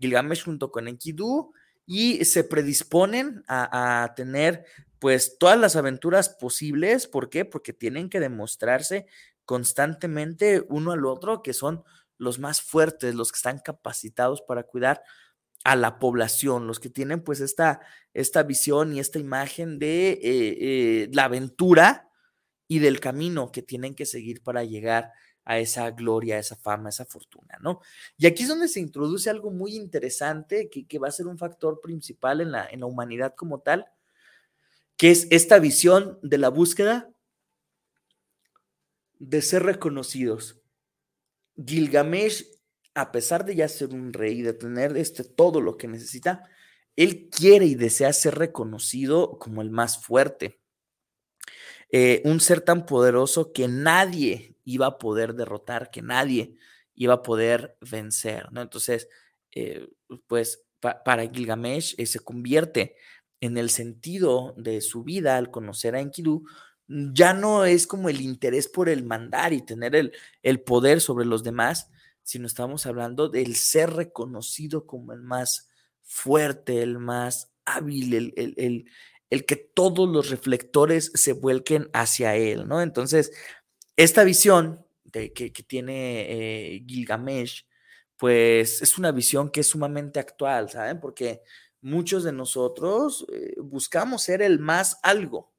Gilgamesh junto con Enkidu, y se predisponen a, tener pues todas las aventuras posibles. ¿Por qué? Porque tienen que demostrarse constantemente uno al otro que son los más fuertes, los que están capacitados para cuidar a la población, los que tienen pues esta, esta visión y esta imagen de eh, eh, la aventura y del camino que tienen que seguir para llegar a esa gloria, esa fama, esa fortuna, ¿no? Y aquí es donde se introduce algo muy interesante que, va a ser un factor principal en la, en la humanidad como tal, que es esta visión de la búsqueda de ser reconocidos. Gilgamesh, a pesar de ya ser un rey, de tener este, todo lo que necesita, él quiere y desea ser reconocido como el más fuerte. Eh, un ser tan poderoso que nadie iba a poder derrotar, que nadie iba a poder vencer. Entonces, eh, pues para Gilgamesh eh, se convierte en el sentido de su vida al conocer a Enkidu, ya no es como el interés por el mandar y tener el, el poder sobre los demás, sino estamos hablando del ser reconocido como el más fuerte, el más hábil, el, el, el que todos los reflectores se vuelquen hacia él, ¿no? Entonces, esta visión de, que, tiene eh, Gilgamesh, pues es una visión que es sumamente actual, ¿saben? Porque muchos de nosotros eh, buscamos ser el más algo,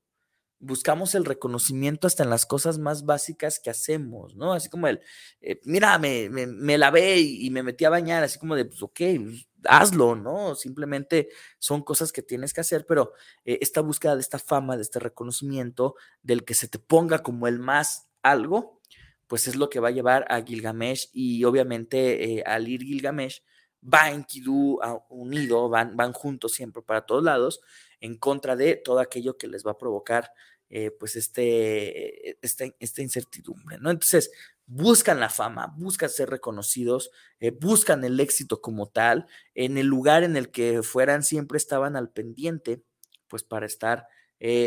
buscamos el reconocimiento hasta en las cosas más básicas que hacemos, ¿no? Así como el, eh, mira, me, me, lavé y, me metí a bañar, así como de, pues, ok, pues, hazlo, ¿no? Simplemente son cosas que tienes que hacer, pero esta búsqueda de esta fama, de este reconocimiento, del que se te ponga como el más algo, pues es lo que va a llevar a Gilgamesh y obviamente eh, al ir Gilgamesh va Enkidu unido, van, van juntos siempre para todos lados, en contra de todo aquello que les va a provocar eh, pues este, este, esta incertidumbre, ¿no? Entonces, buscan la fama, buscan ser reconocidos, eh, buscan el éxito como tal, en el lugar en el que fueran siempre estaban al pendiente, pues para estar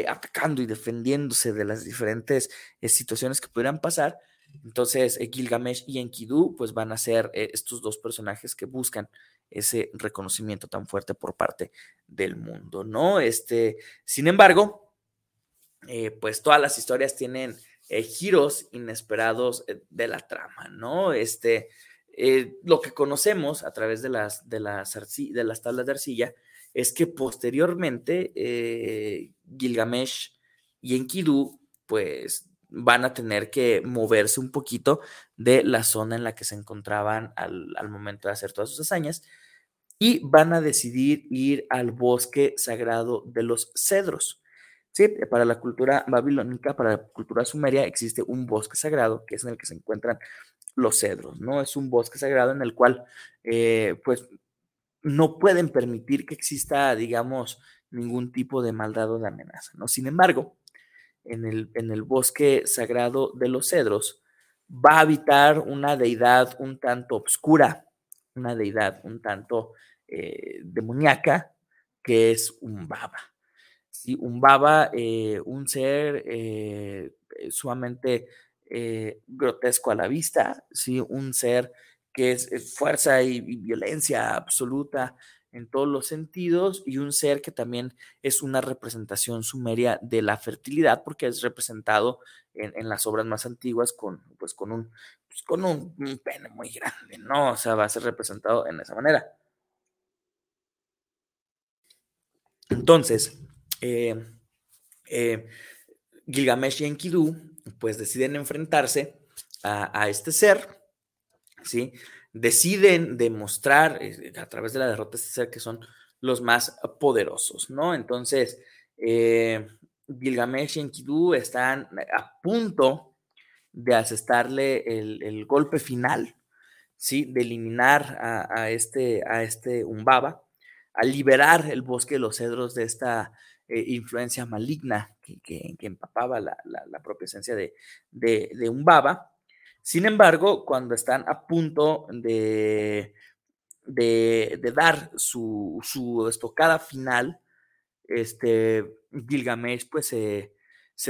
atacando y defendiéndose de las diferentes situaciones que pudieran pasar. Entonces, Gilgamesh y Enkidu, pues van a ser estos dos personajes que buscan ese reconocimiento tan fuerte por parte del mundo, ¿no? Este, sin embargo, pues todas las historias tienen giros inesperados de la trama, ¿no? Este, lo que conocemos a través de las, de las, de las tablas de arcilla es que posteriormente eh, Gilgamesh y Enkidu pues van a tener que moverse un poquito de la zona en la que se encontraban al, momento de hacer todas sus hazañas y van a decidir ir al bosque sagrado de los cedros. Sí, para la cultura babilónica, para la cultura sumeria, existe un bosque sagrado que es en el que se encuentran los cedros, ¿no? Es un bosque sagrado en el cual, eh, pues, no pueden permitir que exista, digamos, ningún tipo de maldad o de amenaza, ¿no? Sin embargo, en el, en el bosque sagrado de los cedros va a habitar una deidad un tanto obscura, una deidad un tanto eh, demoníaca, que es un baba. ¿Sí? Un baba, eh, un ser eh, sumamente grotesco a la vista, ¿sí? un ser que es, fuerza y, violencia absoluta en todos los sentidos, y un ser que también es una representación sumeria de la fertilidad, porque es representado en, las obras más antiguas con, pues, con, un, pues, con un, pene muy grande, ¿no? O sea, va a ser representado en esa manera. Entonces, eh, eh, Gilgamesh y Enkidu pues deciden enfrentarse a, a este ser ¿sí? Deciden demostrar eh, a través de la derrota este ser que son los más poderosos, ¿no? Entonces, Gilgamesh y Enkidu están a punto de asestarle el, golpe final, ¿sí? De eliminar a, este, a este Umbaba, liberar el bosque de los cedros de esta eh, influencia maligna que, que, empapaba la, la, propia esencia de, de, un baba. Sin embargo, cuando están a punto de, de, dar su, su, estocada final, este, Gilgamesh pues se,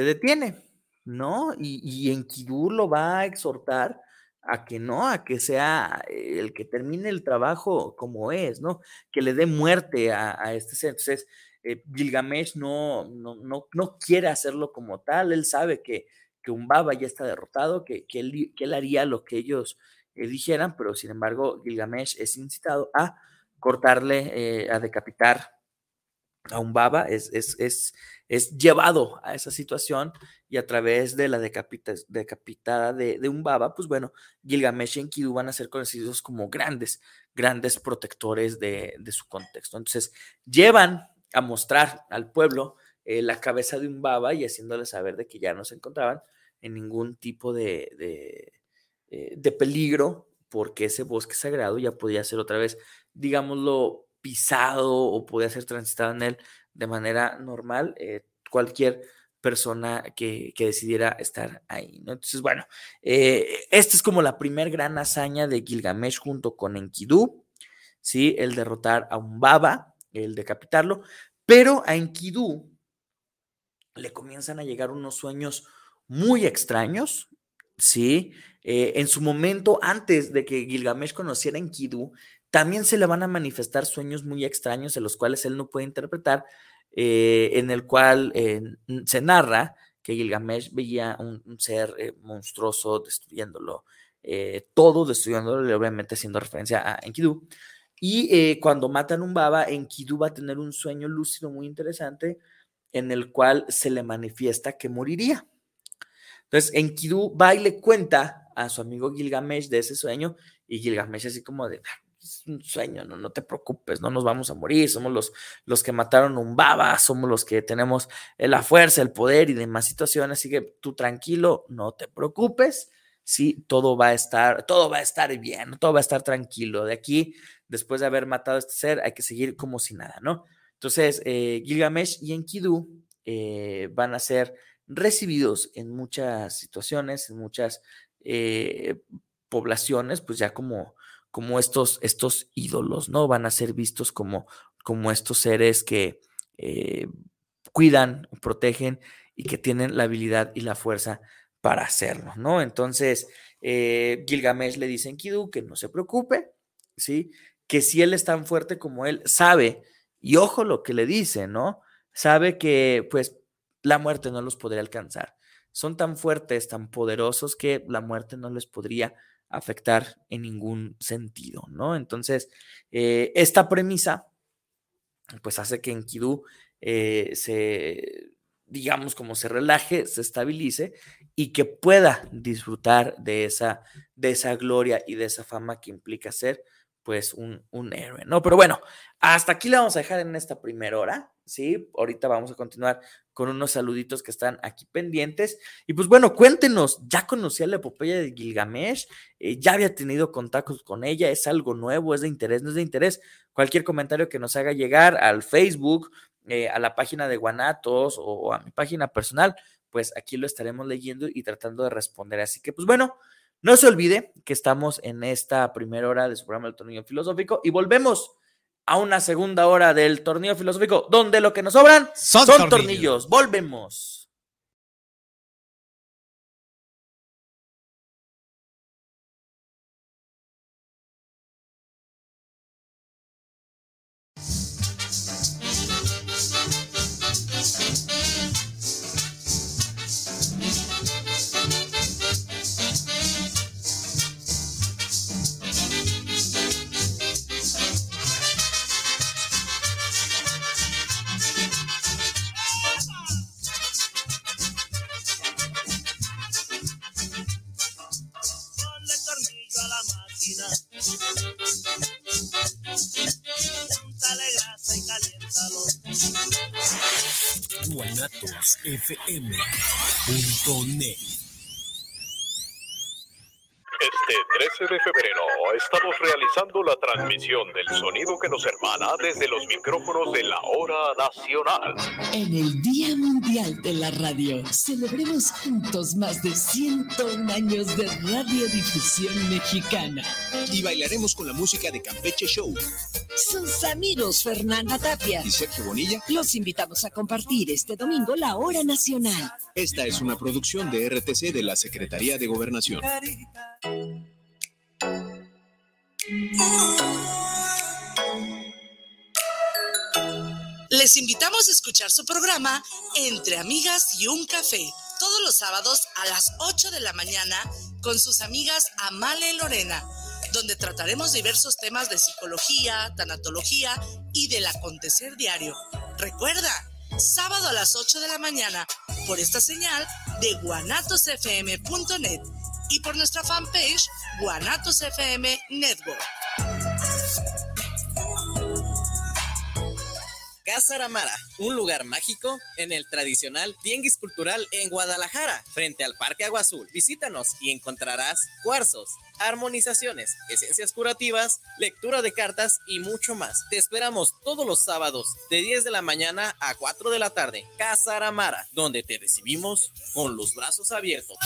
detiene, ¿no? Y, y Enkidu lo va a exhortar a que no, a que sea el que termine el trabajo como es, ¿no? Que le dé muerte a, este ser. Entonces, eh, Gilgamesh no, no, no, no, quiere hacerlo como tal, él sabe que, que Umbaba ya está derrotado, que, que, él, que él haría lo que ellos eh, dijeran, pero sin embargo, Gilgamesh es incitado a cortarle, eh, a decapitar a Umbaba, es, es, es, es llevado a esa situación y a través de la decapitada de, de baba, pues bueno, Gilgamesh y Enkidu van a ser conocidos como grandes, grandes protectores de, su contexto. Entonces, llevan a mostrar al pueblo eh, la cabeza de un baba y haciéndole saber de que ya no se encontraban en ningún tipo de, de, eh, de peligro, porque ese bosque sagrado ya podía ser otra vez, digámoslo, pisado o podía ser transitado en él de manera normal. Eh, cualquier persona que, decidiera estar ahí, ¿no? Entonces, bueno, esta es como la primer gran hazaña de Gilgamesh junto con Enkidu, ¿sí? El derrotar a un baba, el decapitarlo, pero a Enkidu le comienzan a llegar unos sueños muy extraños, ¿sí? Eh, en su momento, antes de que Gilgamesh conociera a Enkidu, también se le van a manifestar sueños muy extraños en los cuales él no puede interpretar, eh, en el cual eh, se narra que Gilgamesh veía un, ser monstruoso destruyéndolo, todo destruyéndolo, obviamente haciendo referencia a Enkidu. Y cuando matan un baba, Enkidu va a tener un sueño lúcido muy interesante en el cual se le manifiesta que moriría. Entonces, Enkidu va y le cuenta a su amigo Gilgamesh de ese sueño y Gilgamesh así como de, es un sueño, no, no te preocupes, no nos vamos a morir, somos los, los que mataron un baba, somos los que tenemos eh, la fuerza, el poder y demás situaciones, así que tú tranquilo, no te preocupes, sí, todo va a estar, todo va a estar bien, todo va a estar tranquilo, de aquí, después de haber matado a este ser, hay que seguir como si nada, ¿no? Entonces, eh, Gilgamesh y Enkidu eh, van a ser recibidos en muchas situaciones, en muchas poblaciones, pues ya como como estos, estos ídolos, ¿no? Van a ser vistos como, como estos seres que eh, cuidan, protegen y que tienen la habilidad y la fuerza para hacerlo, ¿no? Entonces, eh, Gilgamesh le dice a Enkidu que no se preocupe, ¿sí? Que si él es tan fuerte como él, sabe, y ojo lo que le dice, ¿no? Sabe que, pues, la muerte no los podría alcanzar. Son tan fuertes, tan poderosos que la muerte no les podría afectar en ningún sentido, ¿no? Entonces, eh, esta premisa, pues hace que Enkidu eh, se, digamos, como se relaje, se estabilice y que pueda disfrutar de esa, de esa gloria y de esa fama que implica ser, pues, un, un héroe, ¿no? Pero bueno, hasta aquí le vamos a dejar en esta primera hora. ¿sí? Ahorita vamos a continuar con unos saluditos que están aquí pendientes. Y pues bueno, cuéntenos, ¿ya conocía la epopeya de Gilgamesh? Eh, ¿Ya había tenido contactos con ella? ¿Es algo nuevo? ¿Es de interés? ¿No es de interés? Cualquier comentario que nos haga llegar al Facebook, eh, a la página de Guanatos o a mi página personal, pues aquí lo estaremos leyendo y tratando de responder. Así que pues bueno. No se olvide que estamos en esta primera hora de su programa del tornillo filosófico y volvemos a una segunda hora del torneo filosófico, donde lo que nos sobran son, tornillos. Volvemos. guanatosfm.net. Este 13 de febrero estamos realizando la transmisión del sonido que nos hermana desde los micrófonos de la hora nacional. En el Día Mundial de la Radio, celebremos juntos más de 101 años de radiodifusión mexicana. Y bailaremos con la música de Campeche Show. Sus amigos Fernanda Tapia y Sergio Bonilla los invitamos a compartir este domingo la hora nacional. Esta es una producción de RTC de la Secretaría de Gobernación. Les invitamos a escuchar su programa Entre Amigas y un Café, todos los sábados a las 8 de la mañana con sus amigas Amale y Lorena, donde trataremos diversos temas de psicología, tanatología y del acontecer diario. Recuerda, sábado a las 8 de la mañana por esta señal de guanatosfm.net y por nuestra fanpage Guanatos FM Network. Casa Aramara, un lugar mágico en el tradicional Tianguis Cultural en Guadalajara, frente al Parque Agua Azul. Visítanos y encontrarás cuarzos, armonizaciones, esencias curativas, lectura de cartas y mucho más. Te esperamos todos los sábados de 10 de la mañana a 4 de la tarde. Casa Aramara, donde te recibimos con los brazos abiertos.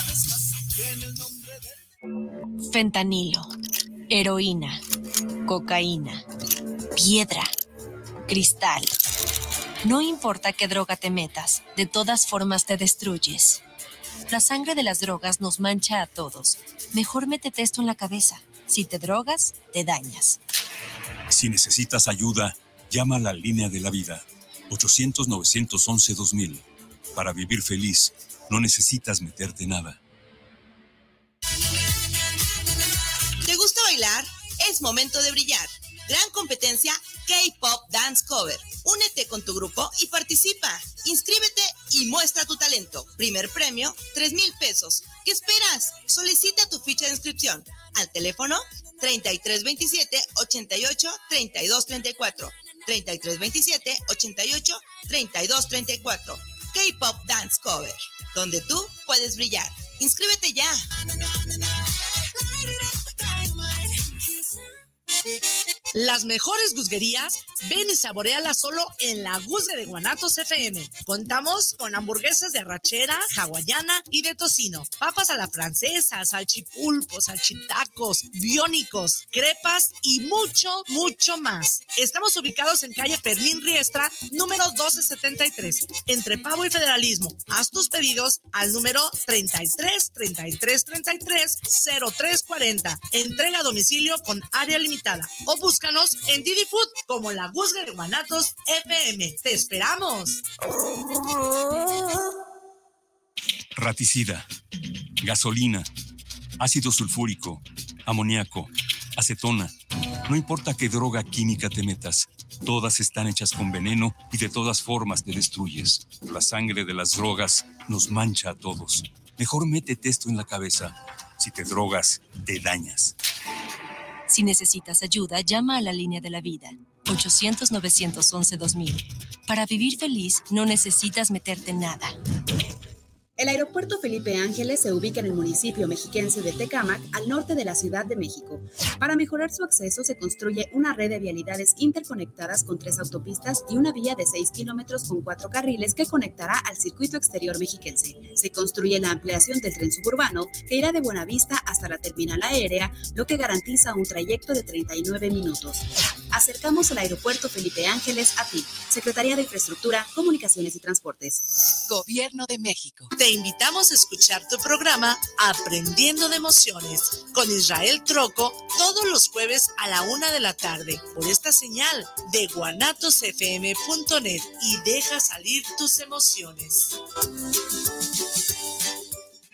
Fentanilo, heroína, cocaína, piedra, cristal. No importa qué droga te metas, de todas formas te destruyes. La sangre de las drogas nos mancha a todos. Mejor métete esto en la cabeza. Si te drogas, te dañas. Si necesitas ayuda, llama a la línea de la vida. 800-911-2000. Para vivir feliz, no necesitas meterte nada. ¿Te gusta bailar? Es momento de brillar. Gran competencia K-Pop Dance Cover. Únete con tu grupo y participa. Inscríbete y muestra tu talento. Primer premio, 3 mil pesos. ¿Qué esperas? Solicita tu ficha de inscripción al teléfono 3327 88 32 34. 3327 88 32 34. K-Pop Dance Cover, donde tú puedes brillar. Inscríbete ya. Las mejores guzguerías, ven y saborealas solo en la Guzga de Guanatos FM. Contamos con hamburguesas de arrachera, hawaiana y de tocino, papas a la francesa, salchipulpos, salchitacos, biónicos, crepas y mucho, mucho más. Estamos ubicados en calle Fermín Riestra, número 1273, entre Pavo y Federalismo. Haz tus pedidos al número 33 33 33 0340. Entrega a domicilio con área limitada o busca búscanos en Didi como la Guzga de Guanatos FM. ¡Te esperamos! Raticida, gasolina, ácido sulfúrico, amoníaco, acetona. No importa qué droga química te metas, todas están hechas con veneno y de todas formas te destruyes. La sangre de las drogas nos mancha a todos. Mejor métete esto en la cabeza. Si te drogas, te dañas. Si necesitas ayuda, llama a la línea de la vida. 800-911-2000. Para vivir feliz, no necesitas meterte en nada. El aeropuerto Felipe Ángeles se ubica en el municipio mexiquense de Tecámac, al norte de la Ciudad de México. Para mejorar su acceso se construye una red de vialidades interconectadas con tres autopistas y una vía de seis kilómetros con cuatro carriles que conectará al circuito exterior mexiquense. Se construye la ampliación del tren suburbano que irá de Buenavista hasta la terminal aérea, lo que garantiza un trayecto de 39 minutos. Acercamos el aeropuerto Felipe Ángeles a ti, Secretaría de Infraestructura, Comunicaciones y Transportes. Gobierno de México. Te invitamos a escuchar tu programa Aprendiendo de Emociones con Israel Troco todos los jueves a la una de la tarde por esta señal de guanatosfm.net y deja salir tus emociones.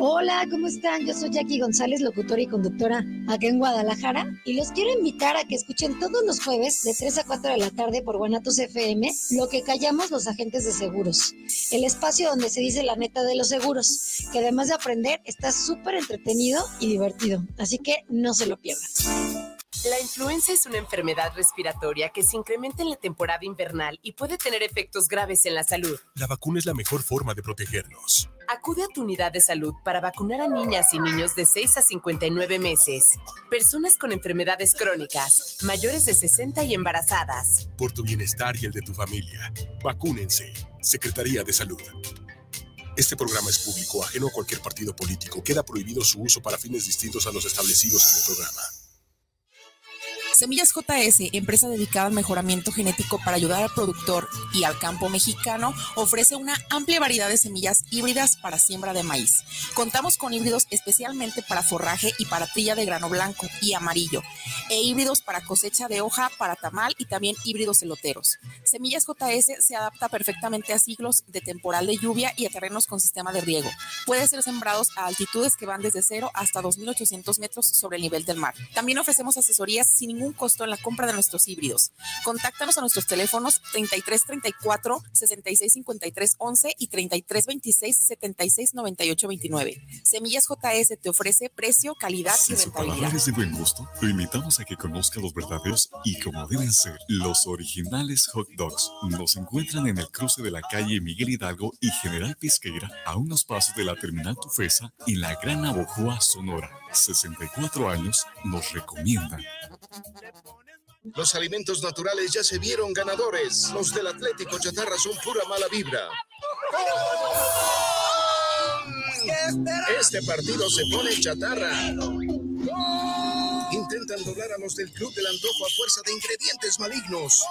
Hola, ¿cómo están? Yo soy Jackie González, locutora y conductora acá en Guadalajara. Y los quiero invitar a que escuchen todos los jueves de 3 a 4 de la tarde por Guanatos FM lo que callamos los agentes de seguros. El espacio donde se dice la neta de los seguros, que además de aprender está súper entretenido y divertido. Así que no se lo pierdan. La influenza es una enfermedad respiratoria que se incrementa en la temporada invernal y puede tener efectos graves en la salud. La vacuna es la mejor forma de protegernos. Acude a tu unidad de salud para vacunar a niñas y niños de 6 a 59 meses, personas con enfermedades crónicas, mayores de 60 y embarazadas. Por tu bienestar y el de tu familia, vacúnense. Secretaría de Salud. Este programa es público, ajeno a cualquier partido político. Queda prohibido su uso para fines distintos a los establecidos en el programa. Semillas JS, empresa dedicada al mejoramiento genético para ayudar al productor y al campo mexicano, ofrece una amplia variedad de semillas híbridas para siembra de maíz. Contamos con híbridos especialmente para forraje y para trilla de grano blanco y amarillo, e híbridos para cosecha de hoja, para tamal y también híbridos eloteros. Semillas JS se adapta perfectamente a siglos de temporal de lluvia y a terrenos con sistema de riego. Puede ser sembrados a altitudes que van desde 0 hasta 2.800 metros sobre el nivel del mar. También ofrecemos asesorías sin ningún costo en la compra de nuestros híbridos. Contáctanos a nuestros teléfonos 33 34 66 53 11 y 33 26 76 98 29. Semillas JS te ofrece precio, calidad y Si su rentabilidad. es de buen gusto, lo invitamos a que conozca los verdaderos y como deben ser, los originales hot dogs. Nos encuentran en el cruce de la calle Miguel Hidalgo y General Pesqueira, a unos pasos de la terminal Tufesa, en la Gran Abojoa, Sonora. 64 años nos recomiendan. Los alimentos naturales ya se vieron ganadores. Los del Atlético Chatarra son pura mala vibra. Este partido se pone chatarra. Intentan doblar a los del Club del Antojo a fuerza de ingredientes malignos.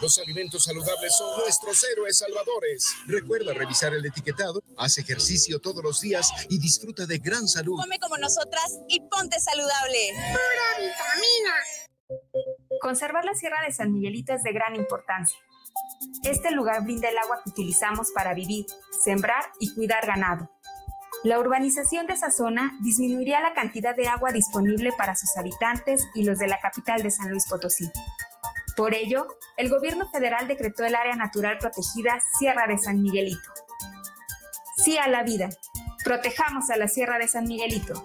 Los alimentos saludables son nuestros héroes salvadores. Recuerda revisar el etiquetado, haz ejercicio todos los días y disfruta de gran salud. Come como nosotras y ponte saludable. Pura vitamina. Conservar la Sierra de San Miguelito es de gran importancia. Este lugar brinda el agua que utilizamos para vivir, sembrar y cuidar ganado. La urbanización de esa zona disminuiría la cantidad de agua disponible para sus habitantes y los de la capital de San Luis Potosí. Por ello, el gobierno federal decretó el área natural protegida Sierra de San Miguelito. Sí a la vida. Protejamos a la Sierra de San Miguelito.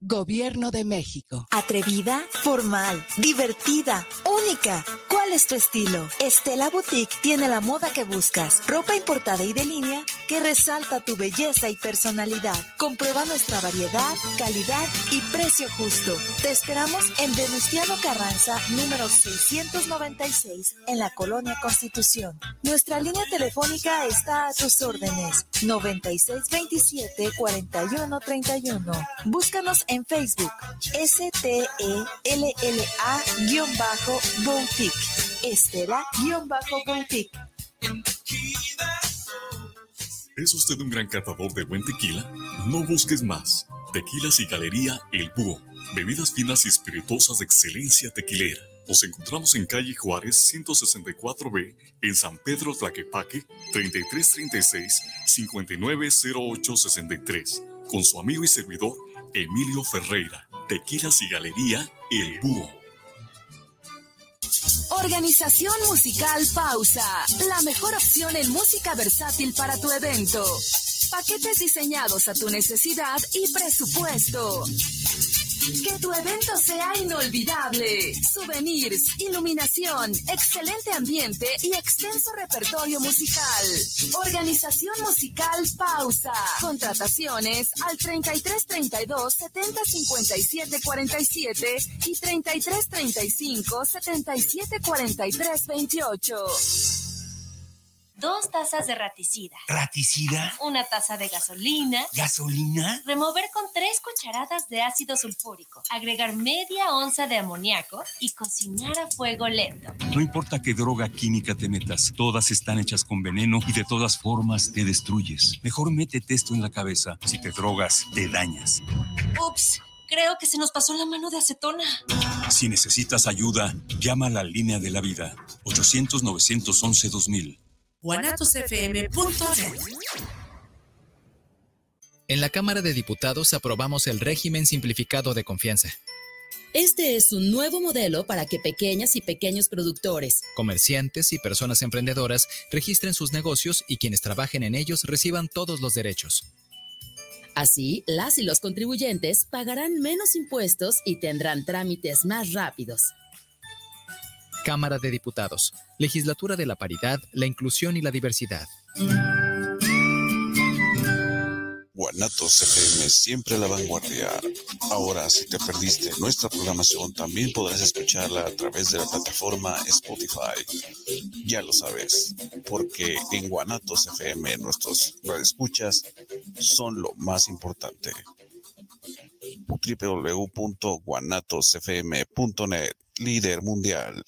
Gobierno de México. Atrevida, formal, divertida, única. ¿Cuál estilo? Estela Boutique tiene la moda que buscas. Ropa importada y de línea que resalta tu belleza y personalidad. Comprueba nuestra variedad, calidad y precio justo. Te esperamos en Venustiano Carranza, número 696, en la Colonia Constitución. Nuestra línea telefónica está a tus órdenes. 9627-4131. Búscanos en Facebook. STELLA-Boutique. Estela-Boutique. ¿Es usted un gran catador de buen tequila? No busques más. Tequilas y Galería El Búho. Bebidas finas y espirituosas de excelencia tequilera. Nos encontramos en calle Juárez 164B, en San Pedro Tlaquepaque, 3336-590863, con su amigo y servidor Emilio Ferreira. Tequilas y Galería El Búho. Organización Musical Pausa, la mejor opción en música versátil para tu evento. Paquetes diseñados a tu necesidad y presupuesto. Que tu evento sea inolvidable. Souvenirs, iluminación, excelente ambiente y extenso repertorio musical. Organización Musical Pausa. Contrataciones al 33 32 70 57 47 y 33 35 77 43 28. Dos tazas de raticida. ¿Raticida? Una taza de gasolina. ¿Gasolina? Remover con tres cucharadas de ácido sulfúrico. Agregar media onza de amoníaco y cocinar a fuego lento. No importa qué droga química te metas, todas están hechas con veneno y de todas formas te destruyes. Mejor métete esto en la cabeza. Si te drogas, te dañas. Ups, creo que se nos pasó la mano de acetona. Si necesitas ayuda, llama a la línea de la vida. 800-911-2000. guanatosfm.net. En la Cámara de Diputados aprobamos el régimen simplificado de confianza. Este es un nuevo modelo para que pequeñas y pequeños productores, comerciantes y personas emprendedoras registren sus negocios y quienes trabajen en ellos reciban todos los derechos. Así, las y los contribuyentes pagarán menos impuestos y tendrán trámites más rápidos. Cámara de Diputados, Legislatura de la Paridad, la Inclusión y la Diversidad. Guanatos FM siempre a la vanguardia. Ahora, si te perdiste nuestra programación, también podrás escucharla a través de la plataforma Spotify. Ya lo sabes, porque en Guanatos FM nuestros escuchas son lo más importante. www.guanatosfm.net, líder mundial.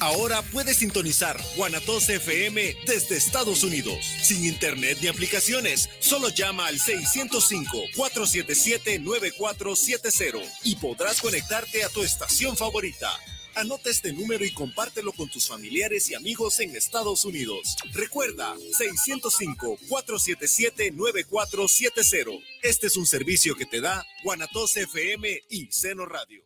Ahora puedes sintonizar Guanatos FM desde Estados Unidos, sin internet ni aplicaciones. Solo llama al 605-477-9470 y podrás conectarte a tu estación favorita. Anota este número y compártelo con tus familiares y amigos en Estados Unidos. Recuerda, 605-477-9470. Este es un servicio que te da Guanatos FM y Seno Radio.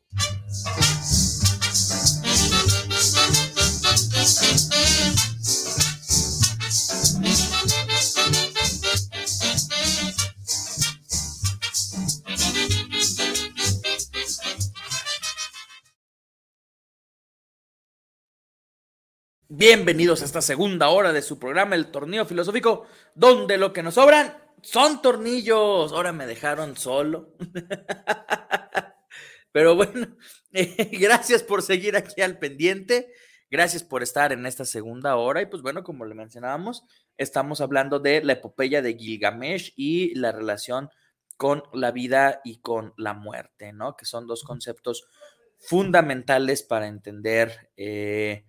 Bienvenidos a esta segunda hora de su programa El Tornillo Filosófico, donde lo que nos sobran son tornillos. Ahora me dejaron solo. Pero bueno, gracias por seguir aquí al pendiente. Gracias por estar en esta segunda hora. Y pues bueno, como le mencionábamos, estamos hablando de la epopeya de Gilgamesh y la relación con la vida y con la muerte, ¿no? Que son dos conceptos fundamentales para entender, eh,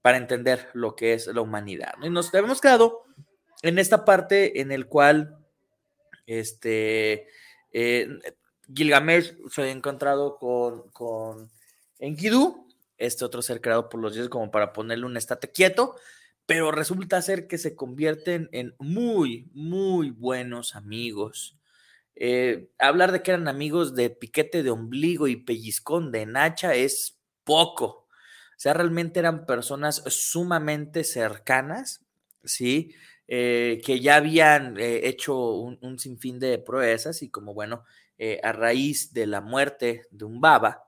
para entender lo que es la humanidad. Y nos hemos quedado en esta parte en el cual este, eh, Gilgamesh se ha encontrado con, con Enkidu, este otro ser creado por los dioses como para ponerle un estate quieto, pero resulta ser que se convierten en muy, muy buenos amigos. Eh, hablar de que eran amigos de piquete de ombligo y pellizcón de nacha es poco. O sea, realmente eran personas sumamente cercanas, ¿sí? Eh, que ya habían eh, hecho un, sinfín de proezas y como bueno, a raíz de la muerte de un baba,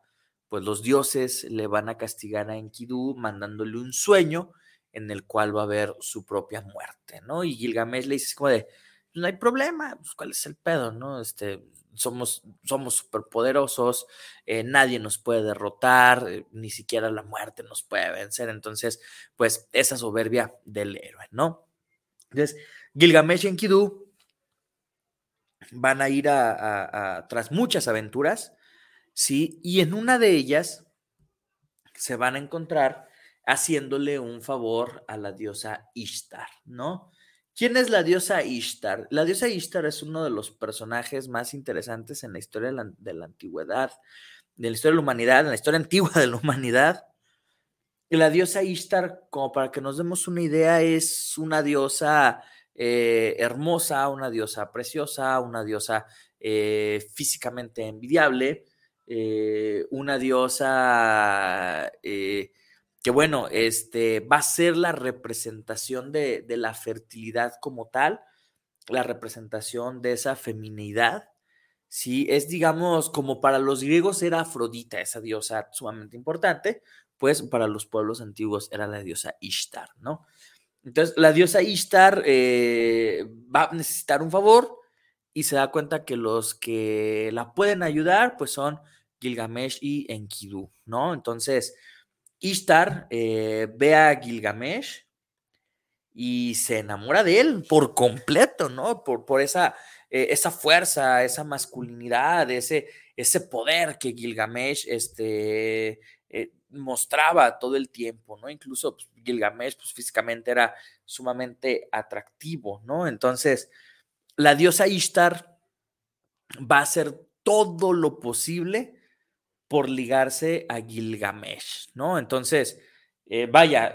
pues los dioses le van a castigar a Enkidu mandándole un sueño en el cual va a haber su propia muerte, ¿no? Y Gilgamesh le dice como de, no hay problema, pues cuál es el pedo, ¿no? Este, somos, somos superpoderosos, eh, nadie nos puede derrotar, eh, ni siquiera la muerte nos puede vencer, entonces, pues esa soberbia del héroe, ¿no? Entonces, Gilgamesh y Enkidu van a ir a, tras muchas aventuras, ¿sí? Y en una de ellas se van a encontrar haciéndole un favor a la diosa Ishtar, ¿no? ¿Quién es la diosa Ishtar? La diosa Ishtar es uno de los personajes más interesantes en la historia de la, antigüedad, de la historia de la humanidad, en la historia antigua de la humanidad. La diosa Ishtar, como para que nos demos una idea, es una diosa eh, hermosa, una diosa preciosa, una diosa eh, físicamente envidiable, eh, una diosa eh, que, bueno, este, va a ser la representación de, la fertilidad como tal, la representación de esa feminidad. Sí, es, digamos, como para los griegos era Afrodita, esa diosa sumamente importante, pues para los pueblos antiguos era la diosa Ishtar, ¿no? Entonces, la diosa Ishtar eh, va a necesitar un favor y se da cuenta que los que la pueden ayudar, pues son Gilgamesh y Enkidu, ¿no? Entonces, Ishtar eh, ve a Gilgamesh y se enamora de él por completo, ¿no? Por, por esa, eh, esa fuerza, esa masculinidad, ese, ese poder que Gilgamesh este, eh, mostraba todo el tiempo, ¿no? Incluso pues, Gilgamesh, pues físicamente era sumamente atractivo, ¿no? Entonces, la diosa Ishtar va a hacer todo lo posible por ligarse a Gilgamesh, ¿no? Entonces, eh, vaya,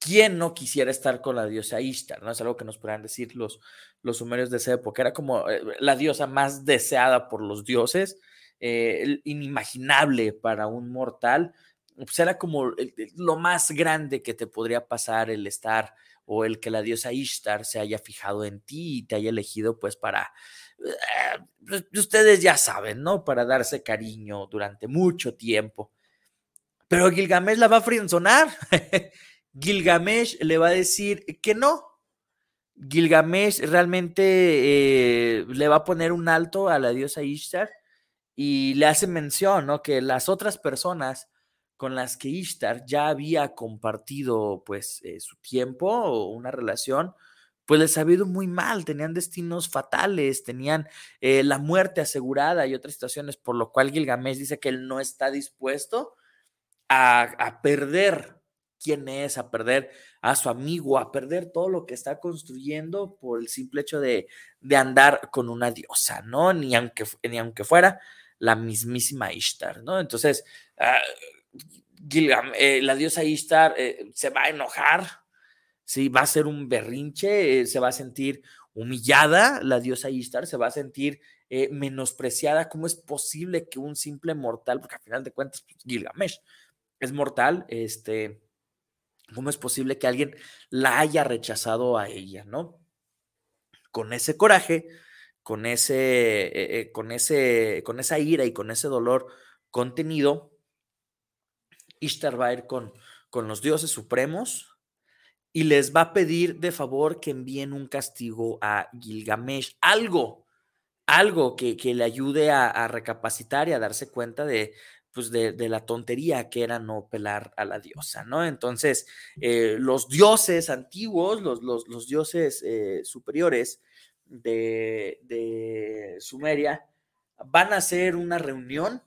¿Quién no quisiera estar con la diosa Ishtar? ¿no? Es algo que nos podrán decir los, los sumerios de esa época. Era como eh, la diosa más deseada por los dioses, eh, inimaginable para un mortal. Pues era como lo más grande que te podría pasar el estar o el que la diosa Ishtar se haya fijado en ti y te haya elegido pues para, eh, pues, ustedes ya saben, ¿no? Para darse cariño durante mucho tiempo. Pero Gilgamesh la va a frenzonar. Gilgamesh le va a decir que no. Gilgamesh realmente eh, le va a poner un alto a la diosa Ishtar y le hace mención, ¿no? Que las otras personas con las que Ishtar ya había compartido, pues, eh, su tiempo o una relación, pues les había ido muy mal, tenían destinos fatales, tenían eh, la muerte asegurada y otras situaciones, por lo cual Gilgamesh dice que él no está dispuesto a, a perder quién es, a perder a su amigo, a perder todo lo que está construyendo por el simple hecho de, andar con una diosa, ¿no? Ni aunque, ni aunque fuera la mismísima Ishtar, ¿no? Entonces, ah, eh, la diosa Ishtar eh, se va a enojar, ¿sí? va a ser un berrinche, eh, se va a sentir humillada, la diosa Ishtar se va a sentir menospreciada. ¿Cómo es posible que un simple mortal, porque al final de cuentas, pues, Gilgamesh es mortal, este ¿Cómo es posible que alguien la haya rechazado a ella, no? Con ese coraje, con ese, eh, eh, con ese, con esa ira y con ese dolor contenido, Ishtar va a ir con, con los dioses supremos y les va a pedir de favor que envíen un castigo a Gilgamesh, algo, algo que, le ayude a, recapacitar y a darse cuenta de, pues de, la tontería que era no pelar a la diosa, ¿no? Entonces, eh, los dioses antiguos, los, los, dioses eh, superiores de, de, Sumeria, van a hacer una reunión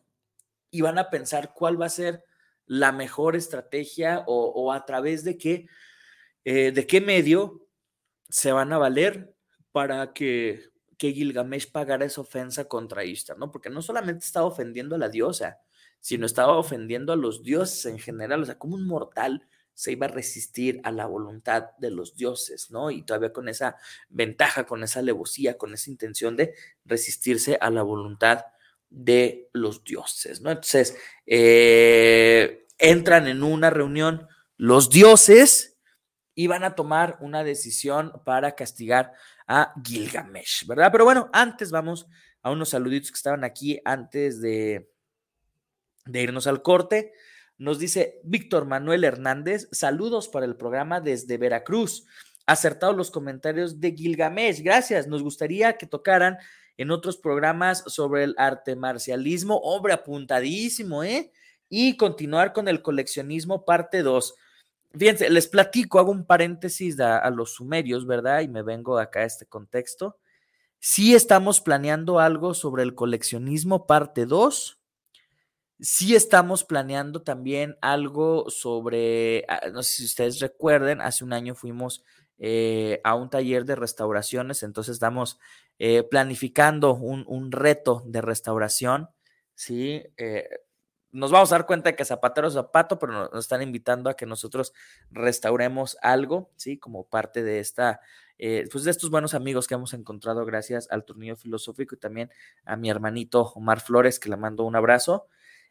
y van a pensar cuál va a ser la mejor estrategia o, a través de qué, eh, de qué medio se van a valer para que, que Gilgamesh pagara esa ofensa contra Ishtar, ¿no? Porque no solamente estaba ofendiendo a la diosa, sino estaba ofendiendo a los dioses en general, o sea, como un mortal se iba a resistir a la voluntad de los dioses, ¿no? Y todavía con esa ventaja, con esa alevosía, con esa intención de resistirse a la voluntad de los dioses, ¿no? Entonces, eh, entran en una reunión los dioses y van a tomar una decisión para castigar a Gilgamesh, ¿verdad? Pero bueno, antes vamos a unos saluditos que estaban aquí antes de, irnos al corte. Nos dice Víctor Manuel Hernández, saludos para el programa desde Veracruz. Acertados los comentarios de Gilgamesh, gracias. Nos gustaría que tocaran en otros programas sobre el arte marcialismo, hombre apuntadísimo, ¿eh? Y continuar con el coleccionismo parte 2. Fíjense, les platico, hago un paréntesis a, los sumerios, ¿verdad? Y me vengo acá a este contexto. Sí estamos planeando algo sobre el coleccionismo parte 2 Sí estamos planeando también algo sobre, ah, no sé si ustedes recuerden, hace un año fuimos eh, a un taller de restauraciones, entonces estamos eh, planificando un, reto de restauración, ¿sí? Eh, nos vamos a dar cuenta de que zapatero es zapato, pero nos, están invitando a que nosotros restauremos algo, ¿sí? Como parte de esta, pues de estos buenos amigos que hemos encontrado gracias al tornillo filosófico y también a mi hermanito Omar Flores, que le mando un abrazo.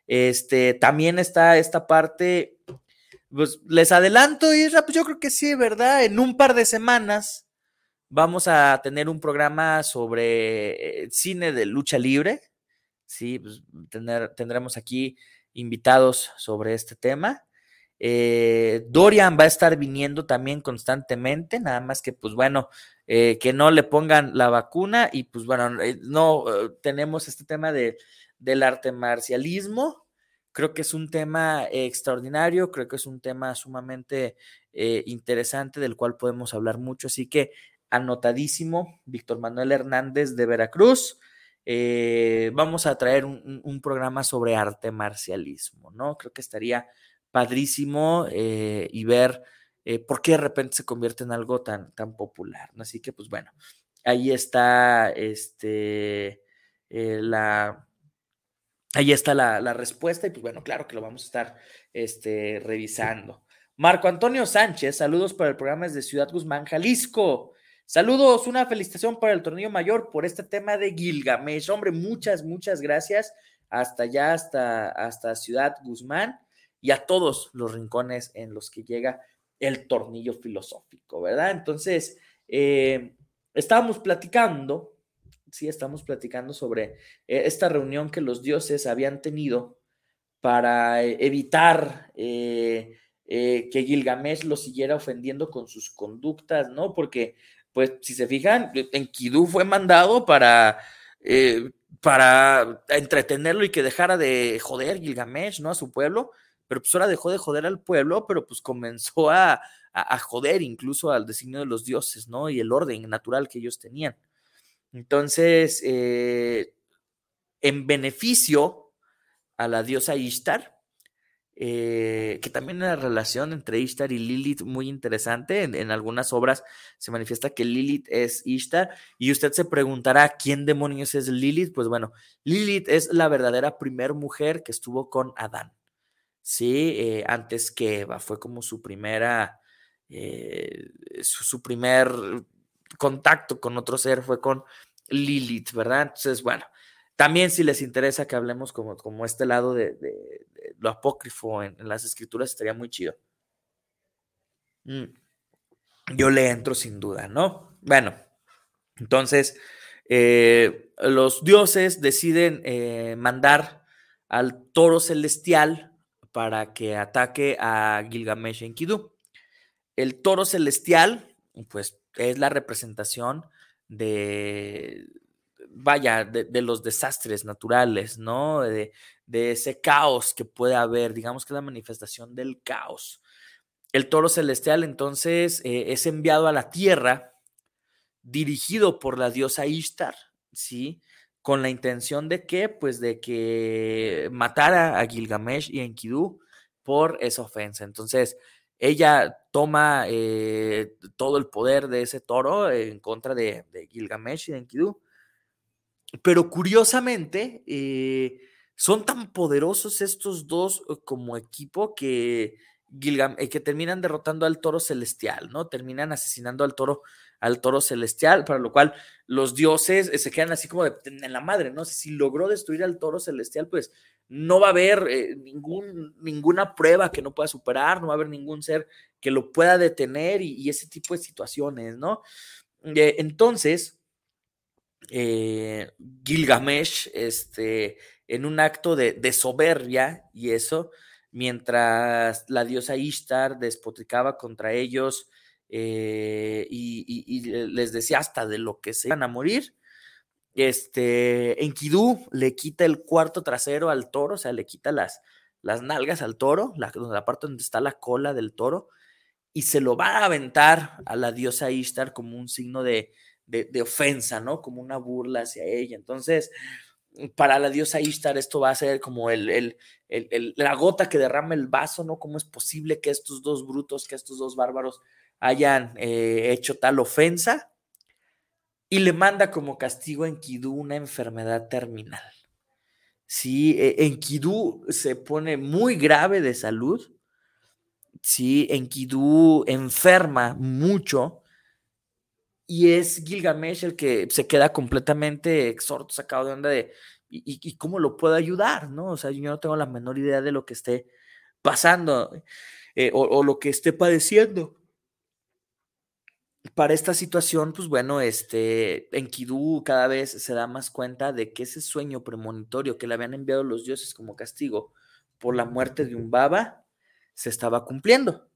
Este, también está esta parte, pues les adelanto, y pues yo creo que sí, ¿verdad? En un par de semanas vamos a tener un programa sobre eh, cine de lucha libre. Sí, pues tener, tendremos aquí invitados sobre este tema. Eh, Dorian va a estar viniendo también constantemente, nada más que, pues bueno, eh, que no le pongan la vacuna y pues bueno, no tenemos este tema de del arte marcialismo. Creo que es un tema extraordinario, creo que es un tema sumamente eh, interesante del cual podemos hablar mucho. Así que anotadísimo, Víctor Manuel Hernández de Veracruz. Eh, vamos a traer un, programa sobre arte marcialismo, ¿no? Creo que estaría padrísimo eh, y ver por qué de repente se convierte en algo tan, tan popular, ¿no? Así que, pues bueno, ahí está este, la, Ahí está la, respuesta y pues bueno, claro que lo vamos a estar este, revisando. Marco Antonio Sánchez, saludos para el programa desde Ciudad Guzmán, Jalisco. Saludos, una felicitación para el torneo mayor por este tema de Gilgamesh. Hombre, muchas, muchas gracias. Hasta allá, hasta, hasta Ciudad Guzmán y a todos los rincones en los que llega el tornillo filosófico, ¿verdad? Entonces, eh, estábamos platicando, sí, estamos platicando sobre eh, esta reunión que los dioses habían tenido para eh, evitar que Gilgamesh lo siguiera ofendiendo con sus conductas, ¿no? Porque, pues, si se fijan, Enkidu fue mandado para, para entretenerlo y que dejara de joder Gilgamesh, ¿no? A su pueblo pero pues ahora dejó de joder al pueblo, pero pues comenzó a, joder incluso al designio de los dioses, ¿no? Y el orden natural que ellos tenían. Entonces, eh, en beneficio a la diosa Ishtar, eh, que también una relación entre Ishtar y Lilith muy interesante. En, algunas obras se manifiesta que Lilith es Ishtar y usted se preguntará quién demonios es Lilith. Pues bueno, Lilith es la verdadera primer mujer que estuvo con Adán. ¿sí? Eh, antes que Eva, fue como su primera, eh, su, primer contacto con otro ser fue con Lilith, ¿verdad? Entonces, bueno, también si les interesa que hablemos como, como este lado de, lo apócrifo en, las escrituras, estaría muy chido. Mm, yo le entro sin duda, ¿no? Bueno, entonces, eh, los dioses deciden mandar al toro celestial para que ataque a Gilgamesh en Kidu. El toro celestial, pues, es la representación de, vaya, de, los desastres naturales, ¿no? De, ese caos que puede haber, digamos que es la manifestación del caos. El toro celestial entonces eh, es enviado a la tierra, dirigido por la diosa Ishtar, ¿sí? con la intención de que, pues, de que matara a Gilgamesh y Enkidu por esa ofensa. Entonces, ella toma eh, todo el poder de ese toro en contra de, Gilgamesh y de Enkidu. Pero curiosamente, eh, son tan poderosos estos dos eh, como equipo que, que terminan derrotando al toro celestial, ¿no? Terminan asesinando al toro al toro celestial, para lo cual los dioses eh, se quedan así como en la madre, ¿no? Si logró destruir al toro celestial, pues no va a haber eh, ningún, ninguna prueba que no pueda superar, no va a haber ningún ser que lo pueda detener y, ese tipo de situaciones, ¿no? Eh, Gilgamesh, este, en un acto de, de soberbia y eso, mientras la diosa Ishtar despotricaba contra ellos, eh, y, les decía hasta de lo que se iban a morir. Este, Enkidu le quita el cuarto trasero al toro, o sea, le quita las, las nalgas al toro, la, la parte donde está la cola del toro, y se lo va a aventar a la diosa Ishtar como un signo de, de, ofensa, ¿no? Como una burla hacia ella. Entonces, para la diosa Ishtar esto va a ser como el, el, el, la gota que derrama el vaso, ¿no? ¿Cómo es posible que estos dos brutos, que estos dos bárbaros hayan eh, hecho tal ofensa y le manda como castigo a Enkidu una enfermedad terminal. Sí, e, Enkidu se pone muy grave de salud. Sí, Enkidu enferma mucho y es Gilgamesh el que se queda completamente exhorto, sacado de onda de ¿y, cómo lo puedo ayudar? ¿no? O sea, yo no tengo la menor idea de lo que esté pasando eh, o, o, lo que esté padeciendo para esta situación, pues bueno, este, Enkidu cada vez se da más cuenta de que ese sueño premonitorio que le habían enviado los dioses como castigo por la muerte de un baba se estaba cumpliendo.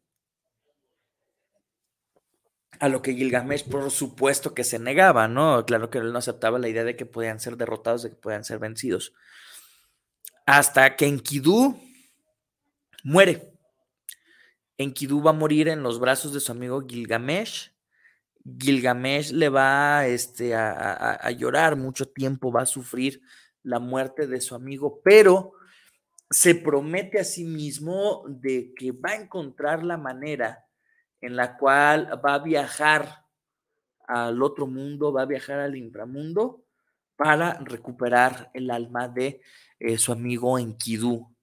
A lo que Gilgamesh, por supuesto, que se negaba, ¿no? Claro que él no aceptaba la idea de que podían ser derrotados, de que podían ser vencidos. Hasta que Enkidu muere. Enkidu va a morir en los brazos de su amigo Gilgamesh Gilgamesh le va este, a, llorar mucho tiempo, va a sufrir la muerte de su amigo, pero se promete a sí mismo de que va a encontrar la manera en la cual va a viajar al otro mundo, va a viajar al inframundo para recuperar el alma de eh, su amigo Enkidu.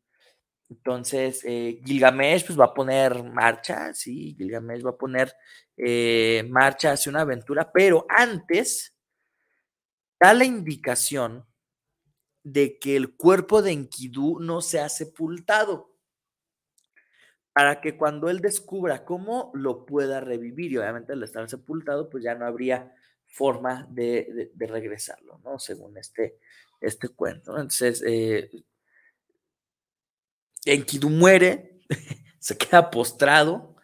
Entonces, eh, Gilgamesh pues, va a poner marcha, sí, Gilgamesh va a poner eh, marcha hacia una aventura, pero antes da la indicación de que el cuerpo de Enkidu no se ha sepultado para que cuando él descubra cómo lo pueda revivir, y obviamente al estar sepultado, pues ya no habría forma de, regresarlo, ¿no? Según este, este cuento. Entonces, eh, Enkidu muere, se queda postrado,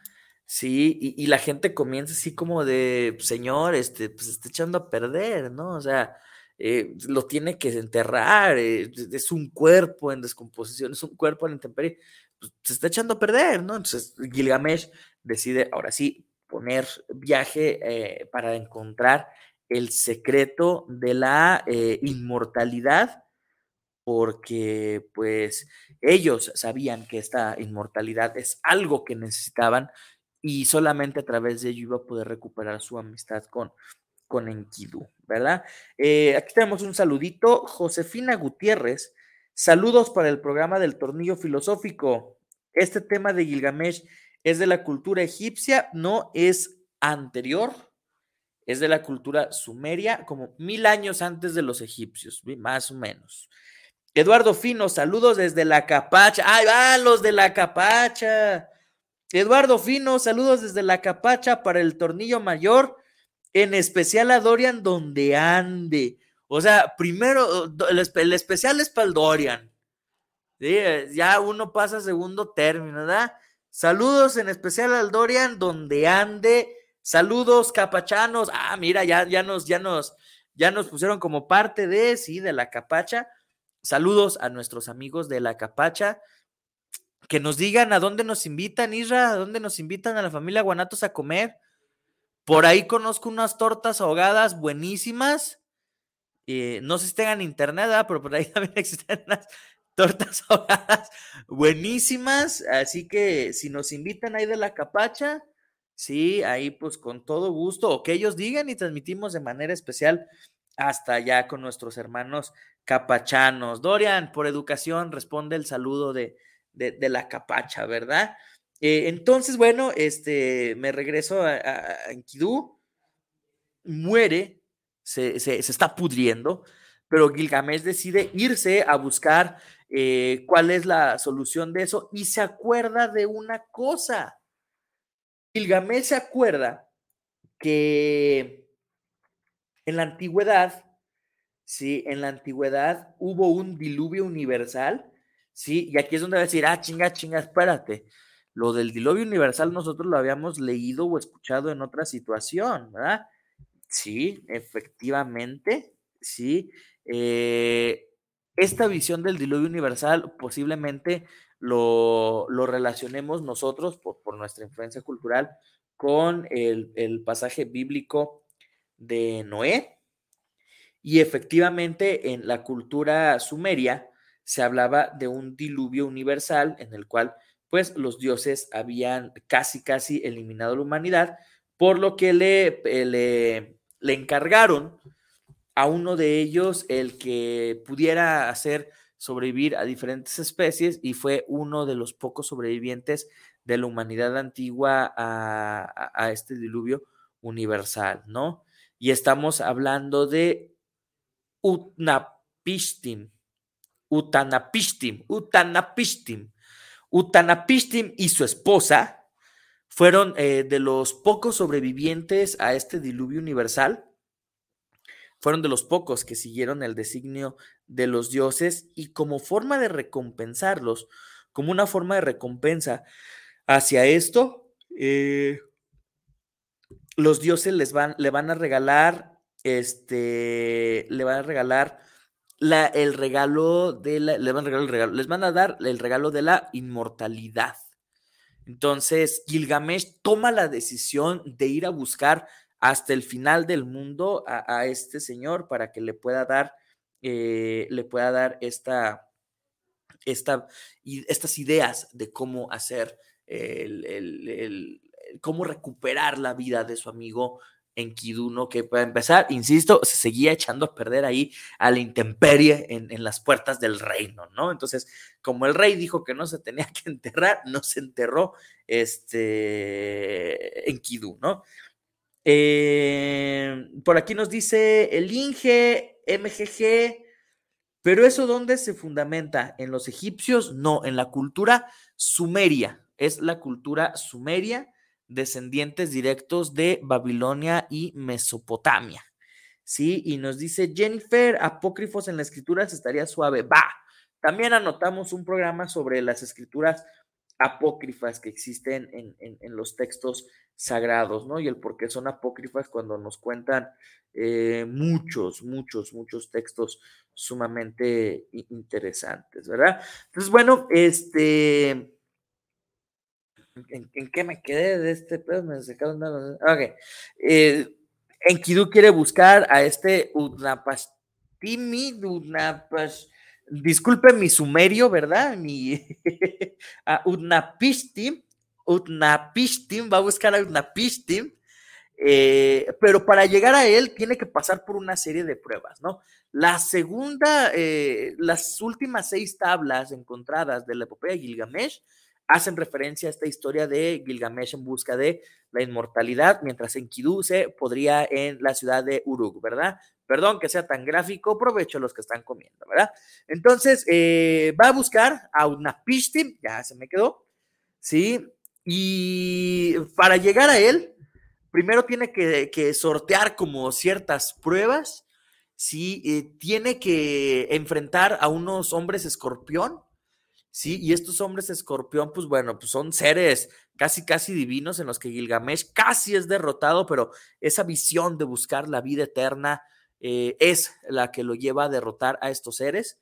¿sí? Y, la gente comienza así como de, señor, este, pues está echando a perder, ¿no? O sea, eh, lo tiene que enterrar, eh, es un cuerpo en descomposición, es un cuerpo en intemperie, pues, se está echando a perder, ¿no? Entonces Gilgamesh decide ahora sí poner viaje eh, para encontrar el secreto de la inmortalidad, porque pues ellos sabían que esta inmortalidad es algo que necesitaban y solamente a través de ello iba a poder recuperar su amistad con, con Enkidu, ¿verdad? Eh, aquí tenemos un saludito. Josefina Gutiérrez, saludos para el programa del tornillo filosófico. Este tema de Gilgamesh es de la cultura egipcia, no es anterior, es de la cultura sumeria, como mil años antes de los egipcios, más o menos. Eduardo Fino, saludos desde la Capacha. ¡Ay, van los de la Capacha! Eduardo Fino, saludos desde la Capacha para el tornillo mayor en especial a Dorian donde ande. O sea, primero, el, especial es para el Dorian. Eh, ya uno pasa a segundo término, ¿verdad? Saludos en especial al Dorian donde ande. Saludos capachanos. Ah, mira, ya, ya nos, ya nos, ya nos pusieron como parte de, sí, de la capacha. Saludos a nuestros amigos de la capacha. Que nos digan a dónde nos invitan, Isra, a dónde nos invitan a la familia Guanatos a comer. Por ahí conozco unas tortas ahogadas buenísimas. Eh, no sé si tengan internet, pero por ahí también existen unas tortas ahogadas buenísimas. Así que si nos invitan ahí de la capacha, sí, ahí pues con todo gusto, o que ellos digan y transmitimos de manera especial hasta allá con nuestros hermanos capachanos. Dorian, por educación, responde el saludo de, de la capacha, ¿verdad? Eh, entonces, bueno, este, me regreso a, Enkidu, muere, se, está pudriendo, pero Gilgamesh decide irse a buscar eh, cuál es la solución de eso y se acuerda de una cosa. Gilgamesh se acuerda que en la antigüedad, sí, en la antigüedad hubo un diluvio universal, sí, y aquí es donde va a decir, ah, chinga, chinga, espérate lo del diluvio universal nosotros lo habíamos leído o escuchado en otra situación, ¿verdad? Sí, efectivamente, sí. Eh, esta visión del diluvio universal posiblemente lo, relacionemos nosotros por, nuestra influencia cultural con el, el pasaje bíblico de Noé. Y efectivamente en la cultura sumeria se hablaba de un diluvio universal en el cual pues los dioses habían casi, casi eliminado la humanidad, por lo que le, eh, le, le encargaron a uno de ellos el que pudiera hacer sobrevivir a diferentes especies y fue uno de los pocos sobrevivientes de la humanidad antigua a, este diluvio universal, ¿no? Y estamos hablando de Utnapishtim, Utanapishtim, Utanapishtim, Utanapishtim y su esposa fueron eh, de los pocos sobrevivientes a este diluvio universal. Fueron de los pocos que siguieron el designio de los dioses y como forma de recompensarlos, como una forma de recompensa hacia esto, eh, los dioses les van, le van a regalar, este, le van a regalar el regalo de la, les van a el regalo, les van a dar el regalo de la inmortalidad. Entonces, Gilgamesh toma la decisión de ir a buscar hasta el final del mundo a, este señor para que le pueda dar, eh, le pueda dar esta, esta, estas ideas de cómo hacer el, cómo recuperar la vida de su amigo Enkidu, ¿no? Que para empezar, insisto, se seguía echando a perder ahí a la intemperie en, en, las puertas del reino, ¿no? Entonces, como el rey dijo que no se tenía que enterrar, no se enterró este Enkidu, ¿no? Eh, por aquí nos dice el Inge, MGG, pero eso dónde se fundamenta? ¿En los egipcios? No, en la cultura sumeria. Es la cultura sumeria, descendientes directos de Babilonia y Mesopotamia. ¿Sí? Y nos dice Jennifer, apócrifos en la escritura estaría suave. Va. También anotamos un programa sobre las escrituras apócrifas que existen en, en, en los textos sagrados, ¿no? Y el por qué son apócrifas cuando nos cuentan eh, muchos, muchos, muchos textos sumamente interesantes, ¿verdad? Entonces, bueno, este... ¿En, qué me quedé de este? Pues me Ok. Eh, Enkidu quiere buscar a este Udnapastimi, Udnapas, disculpe mi sumerio, ¿verdad? Mi a Udnapishtim, Utnapishtim, va a buscar a Utnapishtim, eh, pero para llegar a él tiene que pasar por una serie de pruebas, ¿no? La segunda, eh, las últimas seis tablas encontradas de la epopeya Gilgamesh hacen referencia a esta historia de Gilgamesh en busca de la inmortalidad, mientras en Enkidu se podría en la ciudad de Uruk, ¿verdad? Perdón que sea tan gráfico, provecho los que están comiendo, ¿verdad? Entonces, eh, va a buscar a Utnapishtim, ya se me quedó, ¿sí? Y para llegar a él, primero tiene que, que sortear como ciertas pruebas, ¿sí? Eh, tiene que enfrentar a unos hombres escorpión, ¿sí? Y estos hombres escorpión, pues bueno, pues son seres casi, casi divinos en los que Gilgamesh casi es derrotado, pero esa visión de buscar la vida eterna eh, es la que lo lleva a derrotar a estos seres.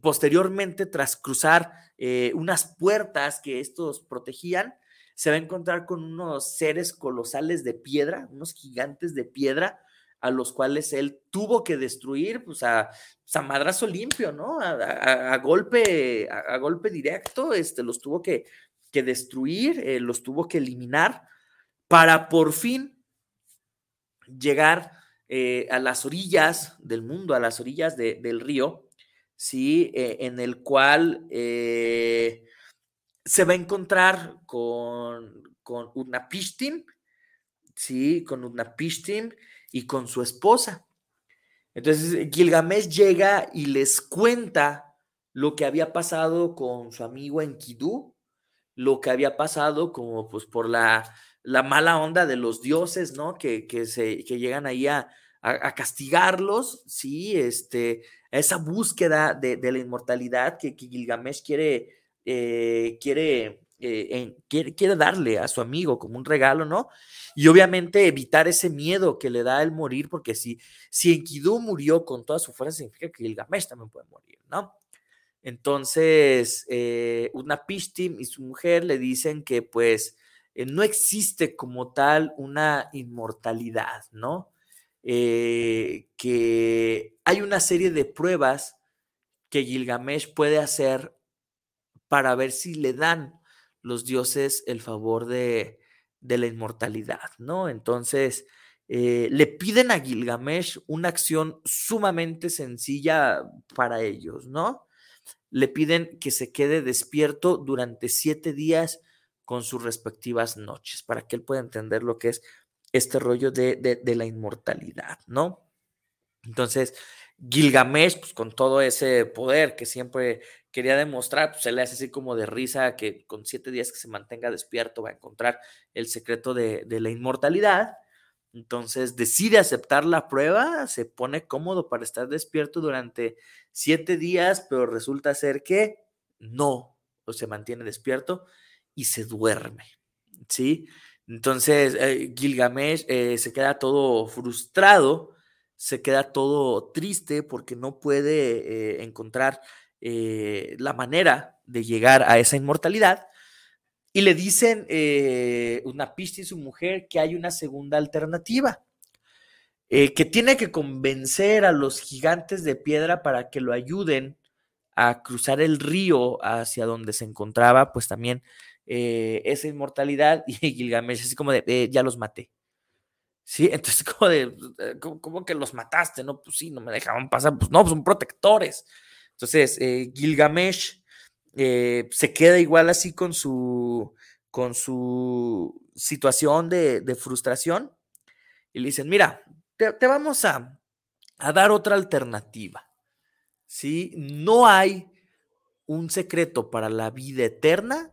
Posteriormente, tras cruzar eh, unas puertas que estos protegían, se va a encontrar con unos seres colosales de piedra, unos gigantes de piedra, a los cuales él tuvo que destruir, pues a, pues, a madrazo limpio, ¿no? A, golpe, a, golpe directo, este, los tuvo que, que destruir, eh, los tuvo que eliminar para por fin llegar eh, a las orillas del mundo, a las orillas del río, ¿sí? Eh, en el cual se va a encontrar con, con ¿sí? Con Utnapishtim y con su esposa. Entonces Gilgamesh llega y les cuenta lo que había pasado con su amigo Enkidu, lo que había pasado como pues por la, la mala onda de los dioses, ¿no? Que, que se, que llegan ahí a, a, castigarlos, sí, este, esa búsqueda de, de la inmortalidad que, que Gilgamesh quiere eh, quiere, eh, quiere, quiere, darle a su amigo como un regalo, ¿no? Y obviamente evitar ese miedo que le da el morir, porque si, si Enkidu murió con toda su fuerza, significa que Gilgamesh también puede morir, ¿no? Entonces, eh, Pishtim y su mujer le dicen que pues eh, no existe como tal una inmortalidad, ¿no? que hay una serie de pruebas que Gilgamesh puede hacer para ver si le dan los dioses el favor de, la inmortalidad, ¿no? Entonces, eh, le piden a Gilgamesh una acción sumamente sencilla para ellos, ¿no? Le piden que se quede despierto durante siete días con sus respectivas noches, para que él pueda entender lo que es este rollo de, de la inmortalidad, ¿no? Entonces, Gilgamesh, pues con todo ese poder que siempre quería demostrar, pues se le hace así como de risa que con siete días que se mantenga despierto va a encontrar el secreto de, la inmortalidad. Entonces decide aceptar la prueba, se pone cómodo para estar despierto durante siete días, pero resulta ser que no, o se mantiene despierto y se duerme, ¿sí? Entonces eh, Gilgamesh eh, se queda todo frustrado, se queda todo triste porque no puede eh, encontrar eh, la manera de llegar a esa inmortalidad. Y le dicen eh, una pista y su mujer que hay una segunda alternativa, que tiene que convencer a los gigantes de piedra para que lo ayuden a cruzar el río hacia donde se encontraba, pues también esa inmortalidad. Y Gilgamesh, así como de, ya los maté. Sí, entonces como de, eh, ¿cómo, que los mataste? No, pues sí, no me dejaban pasar, pues no, pues son protectores. Entonces, eh, Gilgamesh eh, se queda igual así con su, con su situación de, frustración y le dicen, mira, te, vamos a, a, dar otra alternativa. ¿sí? No hay un secreto para la vida eterna,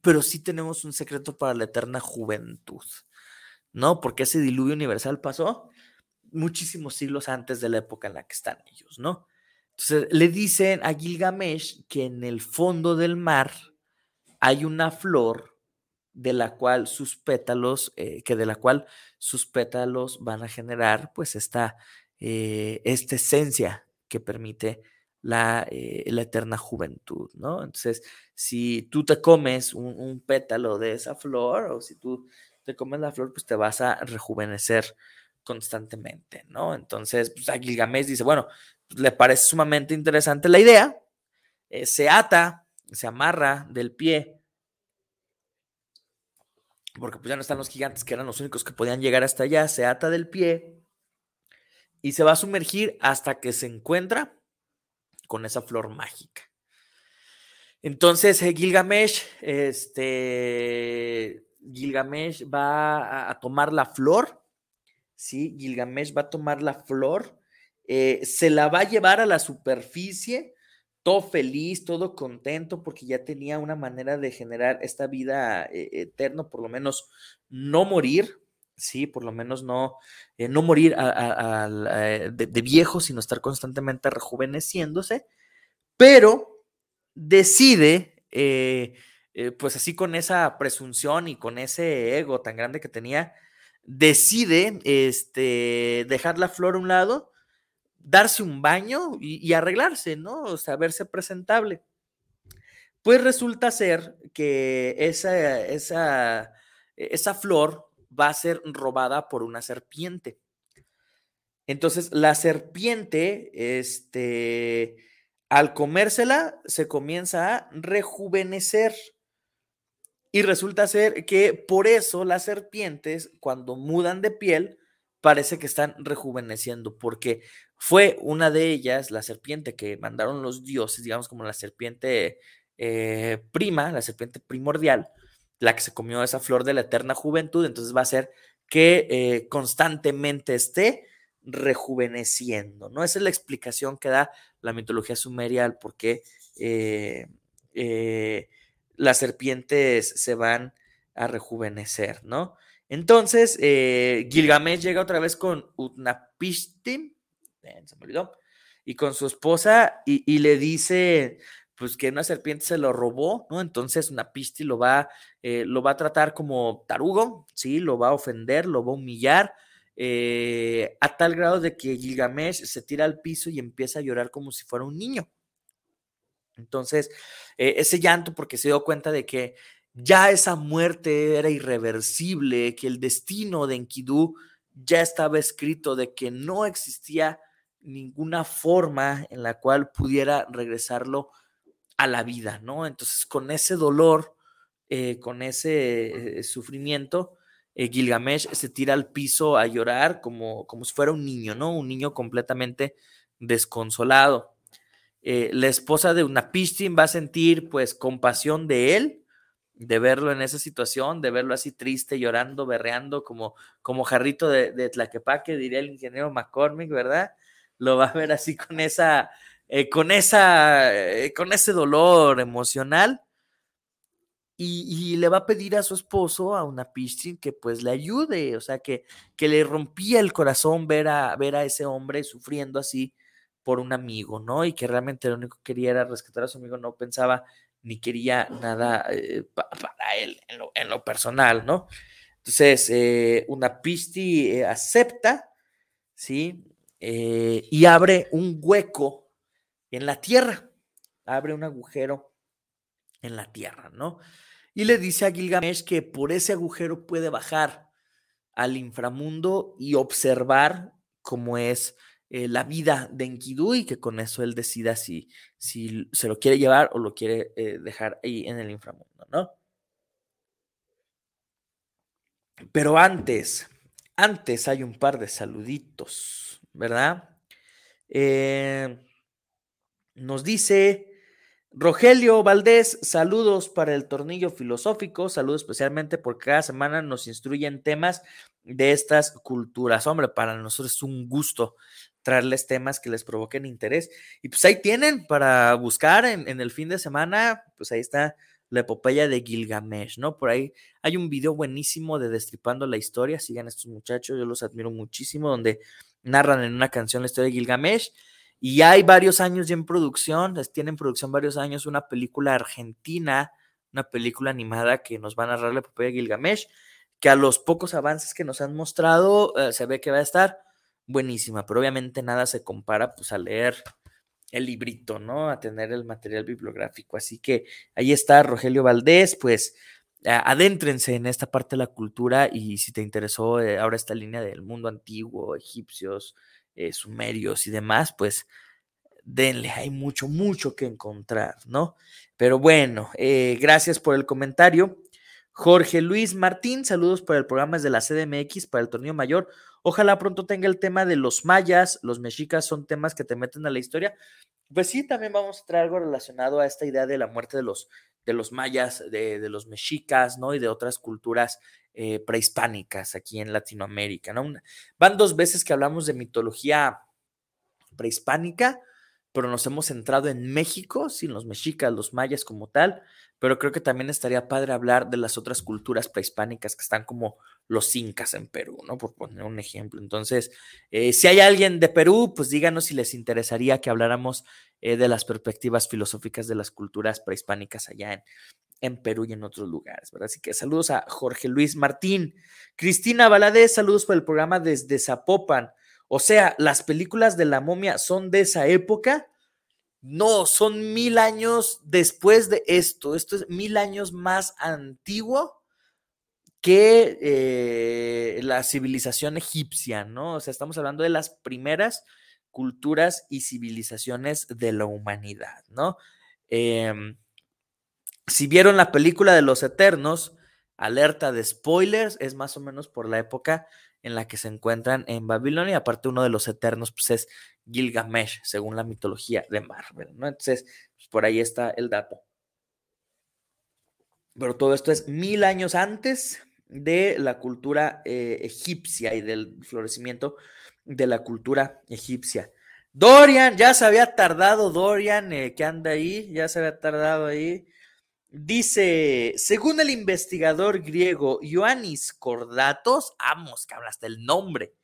pero sí tenemos un secreto para la eterna juventud. ¿No? Porque ese diluvio universal pasó muchísimos siglos antes de la época en la que están ellos, ¿no? Entonces le dicen a Gilgamesh que en el fondo del mar hay una flor de la cual sus pétalos, eh, que de la cual sus pétalos van a generar pues esta, eh, esta esencia que permite la, eh, la, eterna juventud, ¿no? Entonces, si tú te comes un, un, pétalo de esa flor o si tú te comes la flor, pues te vas a rejuvenecer constantemente, ¿no? Entonces, pues a Gilgamesh dice, bueno, pues, le parece sumamente interesante la idea, eh, se ata, se amarra del pie, porque pues ya no están los gigantes que eran los únicos que podían llegar hasta allá, se ata del pie y se va a sumergir hasta que se encuentra con esa flor mágica. Entonces, eh, Gilgamesh, este, Gilgamesh va a, tomar la flor, ¿sí? Gilgamesh va a tomar la flor, eh, se la va a llevar a la superficie, todo feliz, todo contento, porque ya tenía una manera de generar esta vida eh, eterna, por lo menos no morir, sí, por lo menos no, eh, no morir de, viejo, sino estar constantemente rejuveneciéndose, pero decide pues así con esa presunción y con ese ego tan grande que tenía, decide este, dejar la flor a un lado, darse un baño y, arreglarse, ¿no? O sea, verse presentable. Pues resulta ser que esa, esa, esa flor va a ser robada por una serpiente. Entonces, la serpiente, este, al comérsela, se comienza a rejuvenecer. Y resulta ser que por eso las serpientes, cuando mudan de piel, parece que están rejuveneciendo, porque fue una de ellas, la serpiente que mandaron los dioses, digamos como la serpiente eh, prima, la serpiente primordial, la que se comió esa flor de la eterna juventud, entonces va a ser que eh, constantemente esté rejuveneciendo, ¿no? Esa es la explicación que da la mitología sumeria al por qué eh, las serpientes se van a rejuvenecer, ¿no? Entonces, eh, Gilgamesh llega otra vez con Utnapishtim, se me olvidó, y con su esposa y, le dice, pues que una serpiente se lo robó, ¿no? Entonces Utnapishtim lo va, eh, lo va a tratar como tarugo, ¿sí? Lo va a ofender, lo va a humillar, eh, a tal grado de que Gilgamesh se tira al piso y empieza a llorar como si fuera un niño. Entonces, eh, ese llanto porque se dio cuenta de que ya esa muerte era irreversible, que el destino de Enkidu ya estaba escrito, de que no existía ninguna forma en la cual pudiera regresarlo a la vida, ¿no? Entonces, con ese dolor, eh, con ese eh, sufrimiento, Gilgamesh se tira al piso a llorar como, como si fuera un niño, ¿no? Un niño completamente desconsolado. Eh, la esposa de Unapishtim va a sentir pues compasión de él, de verlo en esa situación, de verlo así triste, llorando, berreando, como, como jarrito de, de Tlaquepaque, diría el ingeniero McCormick, ¿verdad? Lo va a ver así con esa, eh, con esa, eh, con ese dolor emocional. Y, le va a pedir a su esposo, a una que pues le ayude, o sea, que, que le rompía el corazón ver a, ver a ese hombre sufriendo así, por un amigo, ¿no? Y que realmente lo único que quería era rescatar a su amigo, no pensaba ni quería nada eh, para él en lo, personal, ¿no? Entonces, eh, una Pisti eh, acepta, ¿sí? y abre un hueco en la tierra, abre un agujero en la tierra, ¿no? Y le dice a Gilgamesh que por ese agujero puede bajar al inframundo y observar cómo es eh, la vida de Enkidu y que con eso él decida si, si se lo quiere llevar o lo quiere eh, dejar ahí en el inframundo, ¿no? Pero antes, antes hay un par de saluditos, ¿verdad? Eh, nos dice Rogelio Valdés, saludos para el tornillo filosófico, saludos especialmente porque cada semana nos instruyen temas de estas culturas. Hombre, para nosotros es un gusto traerles temas que les provoquen interés. Y pues ahí tienen para buscar en, en el fin de semana, pues ahí está la epopeya de Gilgamesh, ¿no? Por ahí hay un video buenísimo de Destripando la historia, sigan estos muchachos, yo los admiro muchísimo, donde narran en una canción la historia de Gilgamesh. Y hay varios años ya en producción, tienen en producción varios años una película argentina, una película animada que nos va a narrar la epopeya de Gilgamesh, que a los pocos avances que nos han mostrado eh, se ve que va a estar buenísima, pero obviamente nada se compara pues a leer el librito, ¿no? A tener el material bibliográfico. Así que ahí está Rogelio Valdés, pues adéntrense en esta parte de la cultura y si te interesó eh, ahora esta línea del mundo antiguo, egipcios, eh, sumerios y demás, pues denle, hay mucho, mucho que encontrar, ¿no? Pero bueno, eh, gracias por el comentario. Jorge Luis Martín, saludos para el programa de la CDMX para el torneo mayor. Ojalá pronto tenga el tema de los mayas, los mexicas son temas que te meten a la historia. Pues sí, también vamos a traer algo relacionado a esta idea de la muerte de los, de los mayas, de, los mexicas, ¿no? Y de otras culturas eh, prehispánicas aquí en Latinoamérica, ¿no? van dos veces que hablamos de mitología prehispánica, pero nos hemos centrado en México, sin los mexicas, los mayas como tal, pero creo que también estaría padre hablar de las otras culturas prehispánicas que están como los incas en Perú, ¿no? Por poner un ejemplo. Entonces, eh, si hay alguien de Perú, pues díganos si les interesaría que habláramos eh, de las perspectivas filosóficas de las culturas prehispánicas allá en, en Perú y en otros lugares, ¿verdad? Así que saludos a Jorge Luis Martín. Cristina Valadez, saludos por el programa desde Zapopan. O sea, las películas de la momia son de esa época. No, son mil años después de esto. Esto es mil años más antiguo que eh, la civilización egipcia, ¿no? O sea, estamos hablando de las primeras culturas y civilizaciones de la humanidad, ¿no? Em, si vieron la película de los Eternos, alerta de spoilers, es más o menos por la época en la que se encuentran en Babilonia. Aparte, uno de los eternos pues, es Gilgamesh, según la mitología de Marvel. ¿no? Entonces, pues, por ahí está el dato. Pero todo esto es mil años antes de la cultura eh, egipcia y del florecimiento de la cultura egipcia. Dorian, ya se había tardado Dorian, eh, que anda ahí, ya se había tardado ahí. Dice, según el investigador griego Ioannis Cordatos, amos, que hablaste el nombre,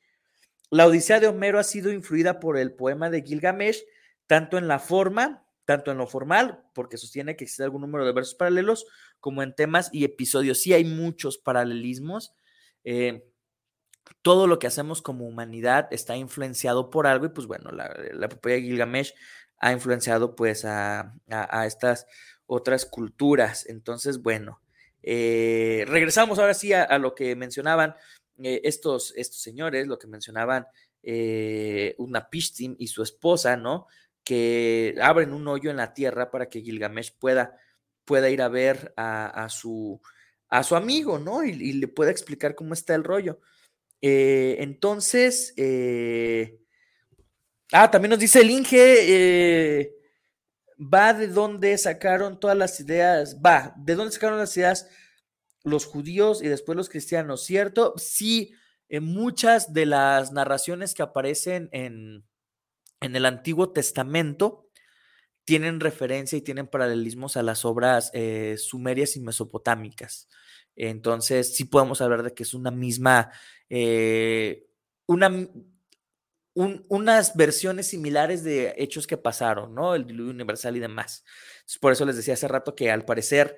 la Odisea de Homero ha sido influida por el poema de Gilgamesh, tanto en la forma, tanto en lo formal, porque sostiene que existe algún número de versos paralelos, como en temas y episodios. Sí hay muchos paralelismos. Eh, todo lo que hacemos como humanidad está influenciado por algo y pues bueno, la, de Gilgamesh ha influenciado pues a estas otras culturas. Entonces, bueno, eh, regresamos ahora sí a, lo que mencionaban eh, estos, estos señores, lo que mencionaban eh, Unapishtim y su esposa, ¿no? Que abren un hoyo en la tierra para que Gilgamesh pueda, pueda ir a ver a, su, a su amigo, ¿no? Y, le pueda explicar cómo está el rollo. entonces, ah, también nos dice el Inge, va de dónde sacaron todas las ideas, va, de dónde sacaron las ideas los judíos y después los cristianos, ¿cierto? Sí, en muchas de las narraciones que aparecen en, en el Antiguo Testamento tienen referencia y tienen paralelismos a las obras eh, sumerias y mesopotámicas. Entonces, sí podemos hablar de que es una misma, eh, una, unas versiones similares de hechos que pasaron, ¿no? El diluvio universal y demás. por eso les decía hace rato que al parecer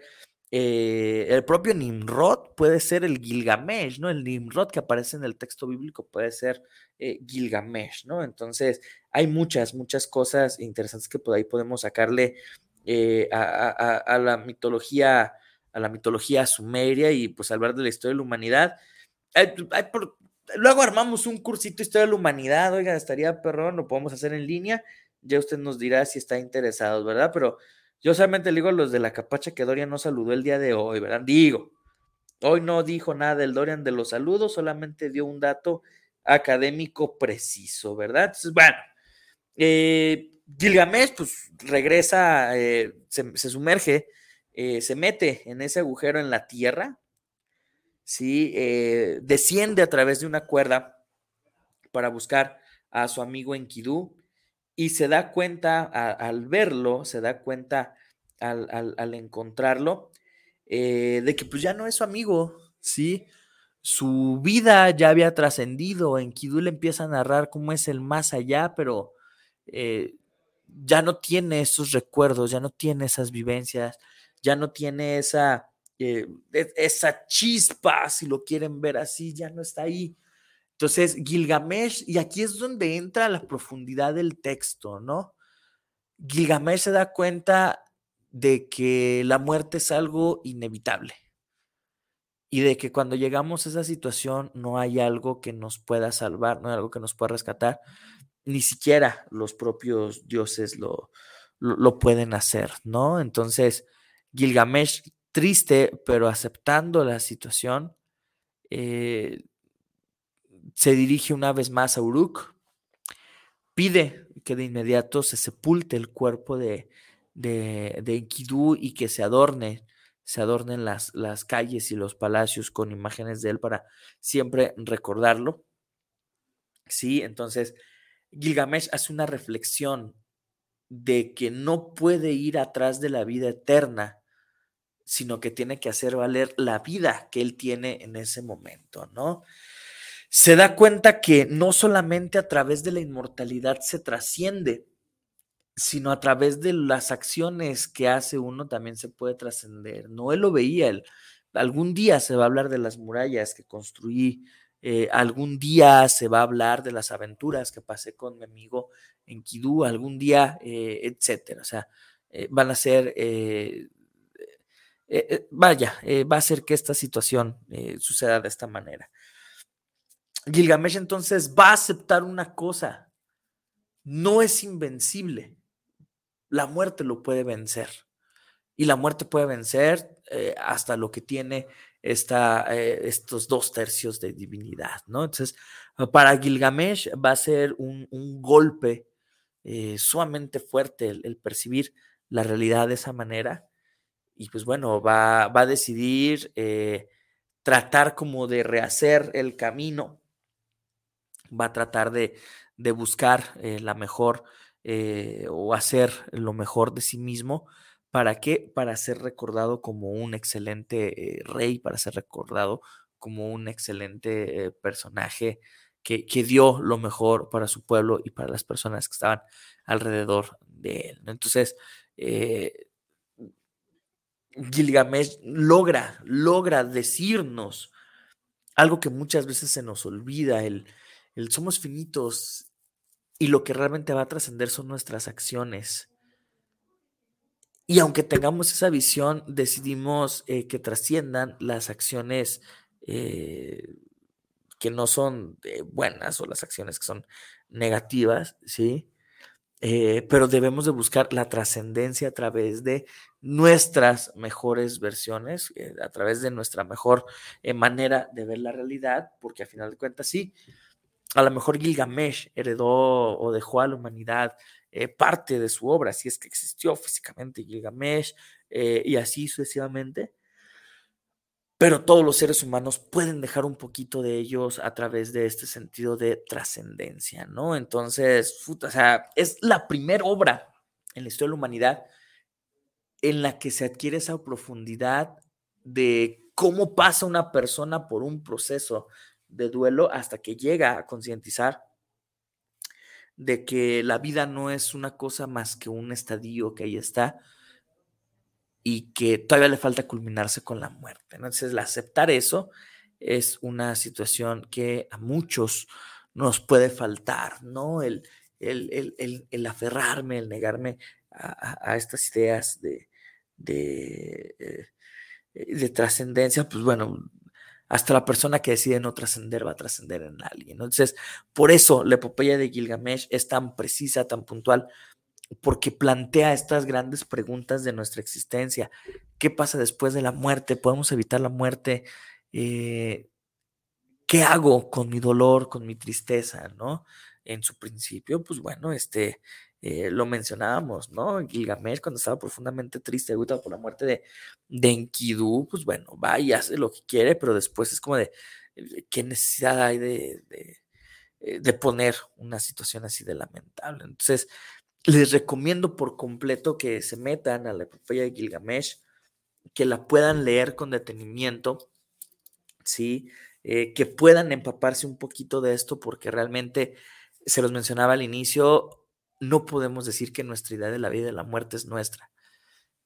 eh, el propio Nimrod puede ser el Gilgamesh, ¿no? El Nimrod que aparece en el texto bíblico puede ser eh, Gilgamesh, ¿no? Entonces, hay muchas, muchas cosas interesantes que por ahí podemos sacarle eh, a, la mitología, a la mitología sumeria y pues hablar de la historia de la humanidad. Hay por, Luego armamos un cursito de historia de la humanidad, oiga, estaría perrón, lo podemos hacer en línea. Ya usted nos dirá si está interesado, ¿verdad? Pero yo solamente le digo a los de la capacha que Doria no saludó el día de hoy, ¿verdad? Digo, Hoy no dijo nada del Dorian de los saludos, solamente dio un dato académico preciso, ¿verdad? Entonces, bueno, eh, Gilgamesh pues regresa, eh, se, se, sumerge, eh, se mete en ese agujero en la tierra, ¿sí? Eh, desciende a través de una cuerda para buscar a su amigo Enkidu y se da cuenta al verlo, se da cuenta al, al, al encontrarlo, eh, de que pues ya no es su amigo, ¿sí? Su vida ya había trascendido, Enkidu le empieza a narrar cómo es el más allá, pero eh, ya no tiene esos recuerdos, ya no tiene esas vivencias, ya no tiene esa, esa chispa, si lo quieren ver así, ya no está ahí. Entonces, Gilgamesh, y aquí es donde entra la profundidad del texto, ¿no? Gilgamesh se da cuenta de que la muerte es algo inevitable y de que cuando llegamos a esa situación no hay algo que nos pueda salvar, no hay algo que nos pueda rescatar, ni siquiera los propios dioses lo, lo pueden hacer, ¿no? Entonces, Gilgamesh, triste, pero aceptando la situación, eh, se dirige una vez más a Uruk, pide que de inmediato se sepulte el cuerpo de, de, Enkidu y que se adorne, se adornen las, las calles y los palacios con imágenes de él para siempre recordarlo. Sí, entonces Gilgamesh hace una reflexión de que no puede ir atrás de la vida eterna, sino que tiene que hacer valer la vida que él tiene en ese momento, ¿no? Se da cuenta que no solamente a través de la inmortalidad se trasciende, sino a través de las acciones que hace uno también se puede trascender. No él lo veía, algún día se va a hablar de las murallas que construí, eh, algún día se va a hablar de las aventuras que pasé con mi amigo en Kidú, algún día, eh, etcétera. O sea, eh, van a ser, eh, vaya, va a ser que esta situación suceda de esta manera. Gilgamesh entonces va a aceptar una cosa, no es invencible, la muerte lo puede vencer. Y la muerte puede vencer eh, hasta lo que tiene esta, eh, estos dos tercios de divinidad, ¿no? Entonces, para Gilgamesh va a ser un, golpe eh, sumamente fuerte el, percibir la realidad de esa manera. Y pues bueno, va, va a decidir eh, tratar como de rehacer el camino, va a tratar de, de buscar eh, la mejor o hacer lo mejor de sí mismo ¿Para qué? Para ser recordado como un excelente eh, rey, para ser recordado como un excelente eh, personaje que, que, dio lo mejor para su pueblo y para las personas que estaban alrededor de él. Entonces, eh, Gilgamesh logra, logra decirnos algo que muchas veces se nos olvida, el, el somos finitos y lo que realmente va a trascender son nuestras acciones y aunque tengamos esa visión, decidimos eh, que trasciendan las acciones eh, que no son eh, buenas o las acciones que son negativas, ¿sí? Eh, pero debemos de buscar la trascendencia a través de nuestras mejores versiones, eh, a través de nuestra mejor manera de ver la realidad, porque a final de cuentas sí, a lo mejor Gilgamesh heredó o dejó a la humanidad eh, parte de su obra, si es que existió físicamente Gilgamesh eh, y así sucesivamente. Pero todos los seres humanos pueden dejar un poquito de ellos a través de este sentido de trascendencia, ¿no? Entonces, o sea, es la primera obra en la historia de la humanidad en la que se adquiere esa profundidad de cómo pasa una persona por un proceso de duelo hasta que llega a concientizar de que la vida no es una cosa más que un estadio que ahí está y que todavía le falta culminarse con la muerte. Entonces, aceptar eso es una situación que a muchos nos puede faltar, ¿no? El, el, el, el, aferrarme, el negarme a, a estas ideas de, de, eh, de trascendencia, pues bueno, hasta la persona que decide no trascender va a trascender en alguien. Entonces, por eso la epopeya de Gilgamesh es tan precisa, tan puntual, porque plantea estas grandes preguntas de nuestra existencia. ¿Qué pasa después de la muerte? ¿Podemos evitar la muerte? Eh, ¿Qué hago con mi dolor, con mi tristeza, no? En su principio, pues bueno, este, eh, lo mencionábamos, ¿no? Gilgamesh cuando estaba profundamente triste ahorita por la muerte de, de Enkidu, pues bueno, va y hace lo que quiere, pero después es como de, eh, ¿qué necesidad hay de, de poner una situación así de lamentable? Entonces, les recomiendo por completo que se metan a la epopeya de Gilgamesh, que la puedan leer con detenimiento, ¿sí? que puedan empaparse un poquito de esto, porque realmente, se los mencionaba al inicio, no podemos decir que nuestra idea de la vida y de la muerte es nuestra.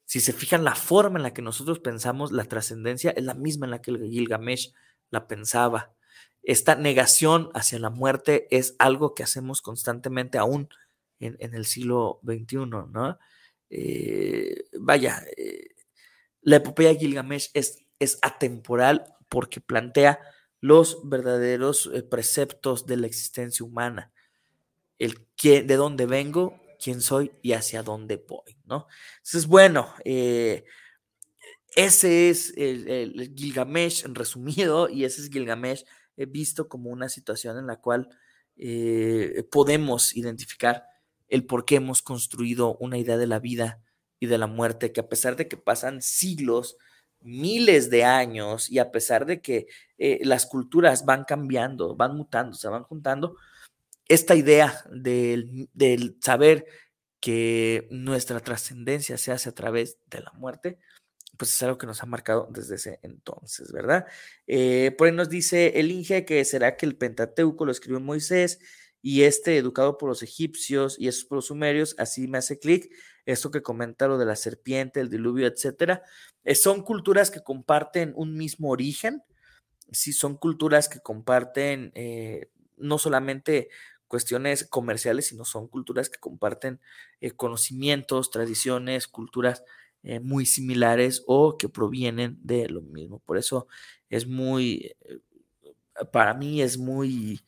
Si se fijan, la forma en la que nosotros pensamos la trascendencia es la misma en la que Gilgamesh la pensaba. Esta negación hacia la muerte es algo que hacemos constantemente aún en, el siglo XXI, ¿no? Eh, vaya, eh, la epopeya Gilgamesh es, atemporal porque plantea los verdaderos eh, preceptos de la existencia humana el quién, de dónde vengo, quién soy y hacia dónde voy, ¿no? Entonces, bueno, ese es el, Gilgamesh en resumido y ese es Gilgamesh visto como una situación en la cual podemos identificar el por qué hemos construido una idea de la vida y de la muerte que a pesar de que pasan siglos, miles de años y a pesar de que eh, las culturas van cambiando, van mutando, se van juntando, esta idea del, saber que nuestra trascendencia se hace a través de la muerte, pues es algo que nos ha marcado desde ese entonces, ¿verdad? Eh, por ahí nos dice el Inge que será que el Pentateuco lo escribió Moisés y este educado por los egipcios y esos por los sumerios, así me hace clic. Esto que comenta lo de la serpiente, el diluvio, etcétera, eh, son culturas que comparten un mismo origen, sí, son culturas que comparten eh, no solamente cuestiones comerciales, sino son culturas que comparten eh, conocimientos, tradiciones, culturas muy similares o que provienen de lo mismo. Por eso es muy, para mí es muy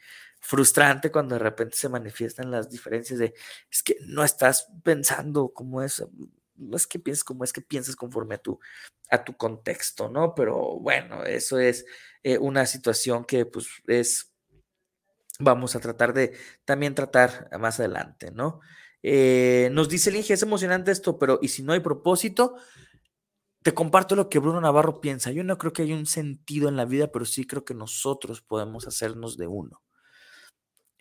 frustrante cuando de repente se manifiestan las diferencias de, es que no estás pensando como es, no es que pienses como es que piensas conforme a tu, a tu contexto, ¿no? Pero bueno, eso es una situación que pues es vamos a tratar de también tratar más adelante, ¿no? Eh, nos dice el Inge, es emocionante esto, pero ¿y si no hay propósito? Te comparto lo que Bruno Navarro piensa. Yo no creo que haya un sentido en la vida, pero sí creo que nosotros podemos hacernos de uno.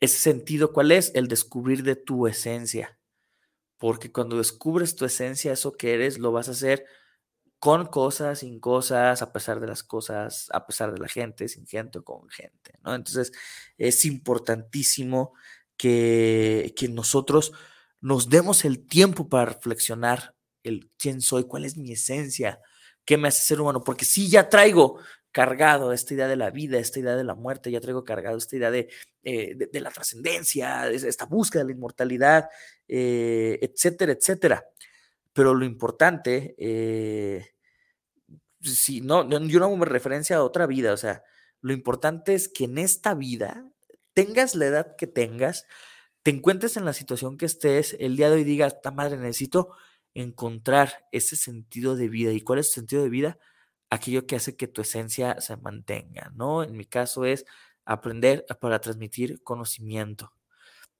Ese sentido, ¿cuál es? El descubrir de tu esencia. Porque cuando descubres tu esencia, eso que eres, lo vas a hacer con cosas, sin cosas, a pesar de las cosas, a pesar de la gente, sin gente o con gente, ¿no? Entonces, es importantísimo que, que nosotros nos demos el tiempo para reflexionar el quién soy, cuál es mi esencia, qué me hace ser humano, porque si ya traigo cargado esta idea de la vida, esta idea de la muerte, ya traigo cargado esta idea de, eh, de, la trascendencia, esta búsqueda de la inmortalidad, eh, etcétera, etcétera. Pero lo importante, eh, si no, yo no me referencia a otra vida, o sea, lo importante es que en esta vida, tengas la edad que tengas, te encuentres en la situación que estés, el día de hoy digas, esta madre, necesito encontrar ese sentido de vida. ¿Y cuál es el sentido de vida? Aquello que hace que tu esencia se mantenga, ¿no? En mi caso es aprender para transmitir conocimiento.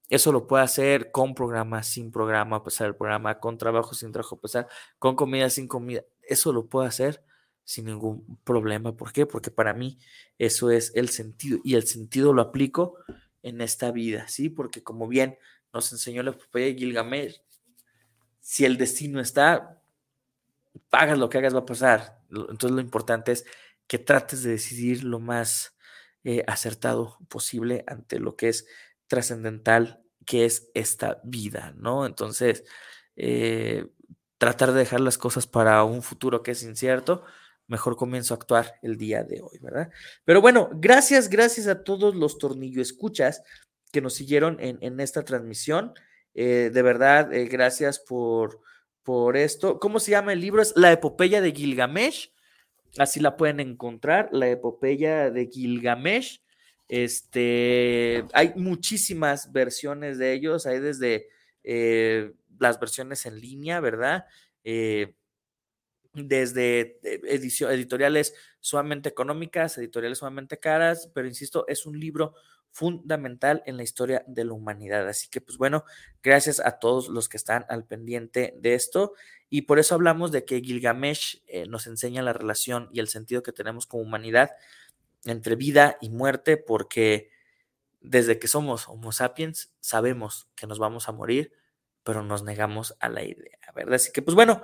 Eso lo puede hacer con programa, sin programa, pasar el programa, con trabajo, sin trabajo, pasar, con comida, sin comida. Eso lo puede hacer sin ningún problema. ¿Por qué? Porque para mí eso es el sentido y el sentido lo aplico en esta vida, ¿sí? Porque como bien nos enseñó la epopeya de Gilgamesh, si el destino está, hagas lo que hagas va a pasar. Entonces lo importante es que trates de decidir lo más eh, acertado posible ante lo que es trascendental que es esta vida, ¿no? Entonces, eh, tratar de dejar las cosas para un futuro que es incierto, mejor comienzo a actuar el día de hoy, ¿verdad? Pero bueno, gracias, gracias a todos los tornillo escuchas que nos siguieron en, esta transmisión. Eh, de verdad, gracias por, por esto. ¿Cómo se llama el libro? Es La Epopeya de Gilgamesh. Así la pueden encontrar, La Epopeya de Gilgamesh. Este, hay muchísimas versiones de ellos, hay desde eh, las versiones en línea, ¿verdad? Eh, desde eh, editoriales sumamente económicas, editoriales sumamente caras, pero insisto, es un libro fundamental en la historia de la humanidad. Así que, pues bueno, gracias a todos los que están al pendiente de esto. Y por eso hablamos de que Gilgamesh eh, nos enseña la relación y el sentido que tenemos como humanidad entre vida y muerte, porque desde que somos Homo sapiens sabemos que nos vamos a morir, pero nos negamos a la idea, ¿verdad? Así que, pues bueno,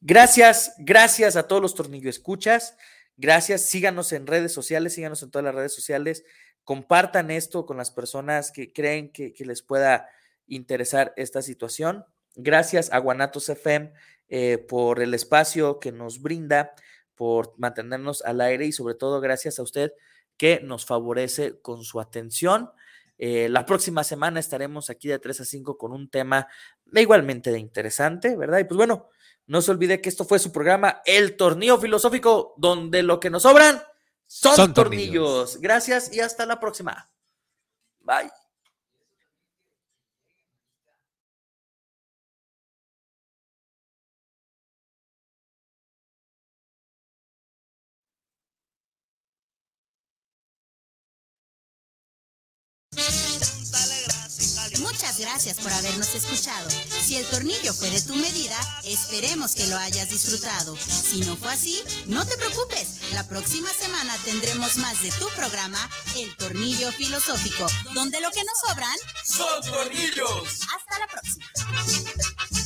gracias, gracias a todos los tornillo escuchas. Gracias, síganos en redes sociales, síganos en todas las redes sociales, compartan esto con las personas que creen que, les pueda interesar esta situación. Gracias a Guanatos FM eh, por el espacio que nos brinda, por mantenernos al aire y sobre todo gracias a usted que nos favorece con su atención. Eh, la próxima semana estaremos aquí de 3 a 5 con un tema igualmente de interesante, ¿verdad? Y pues bueno, no se olvide que esto fue su programa El Tornillo Filosófico, donde lo que nos sobran son, Son tornillos. tornillos. Gracias y hasta la próxima. Bye. Muchas gracias por habernos escuchado. Si el tornillo fue de tu medida, esperemos que lo hayas disfrutado. Si no fue así, no te preocupes. La próxima semana tendremos más de tu programa, El Tornillo Filosófico, donde lo que nos sobran ¡Son tornillos! Hasta la próxima.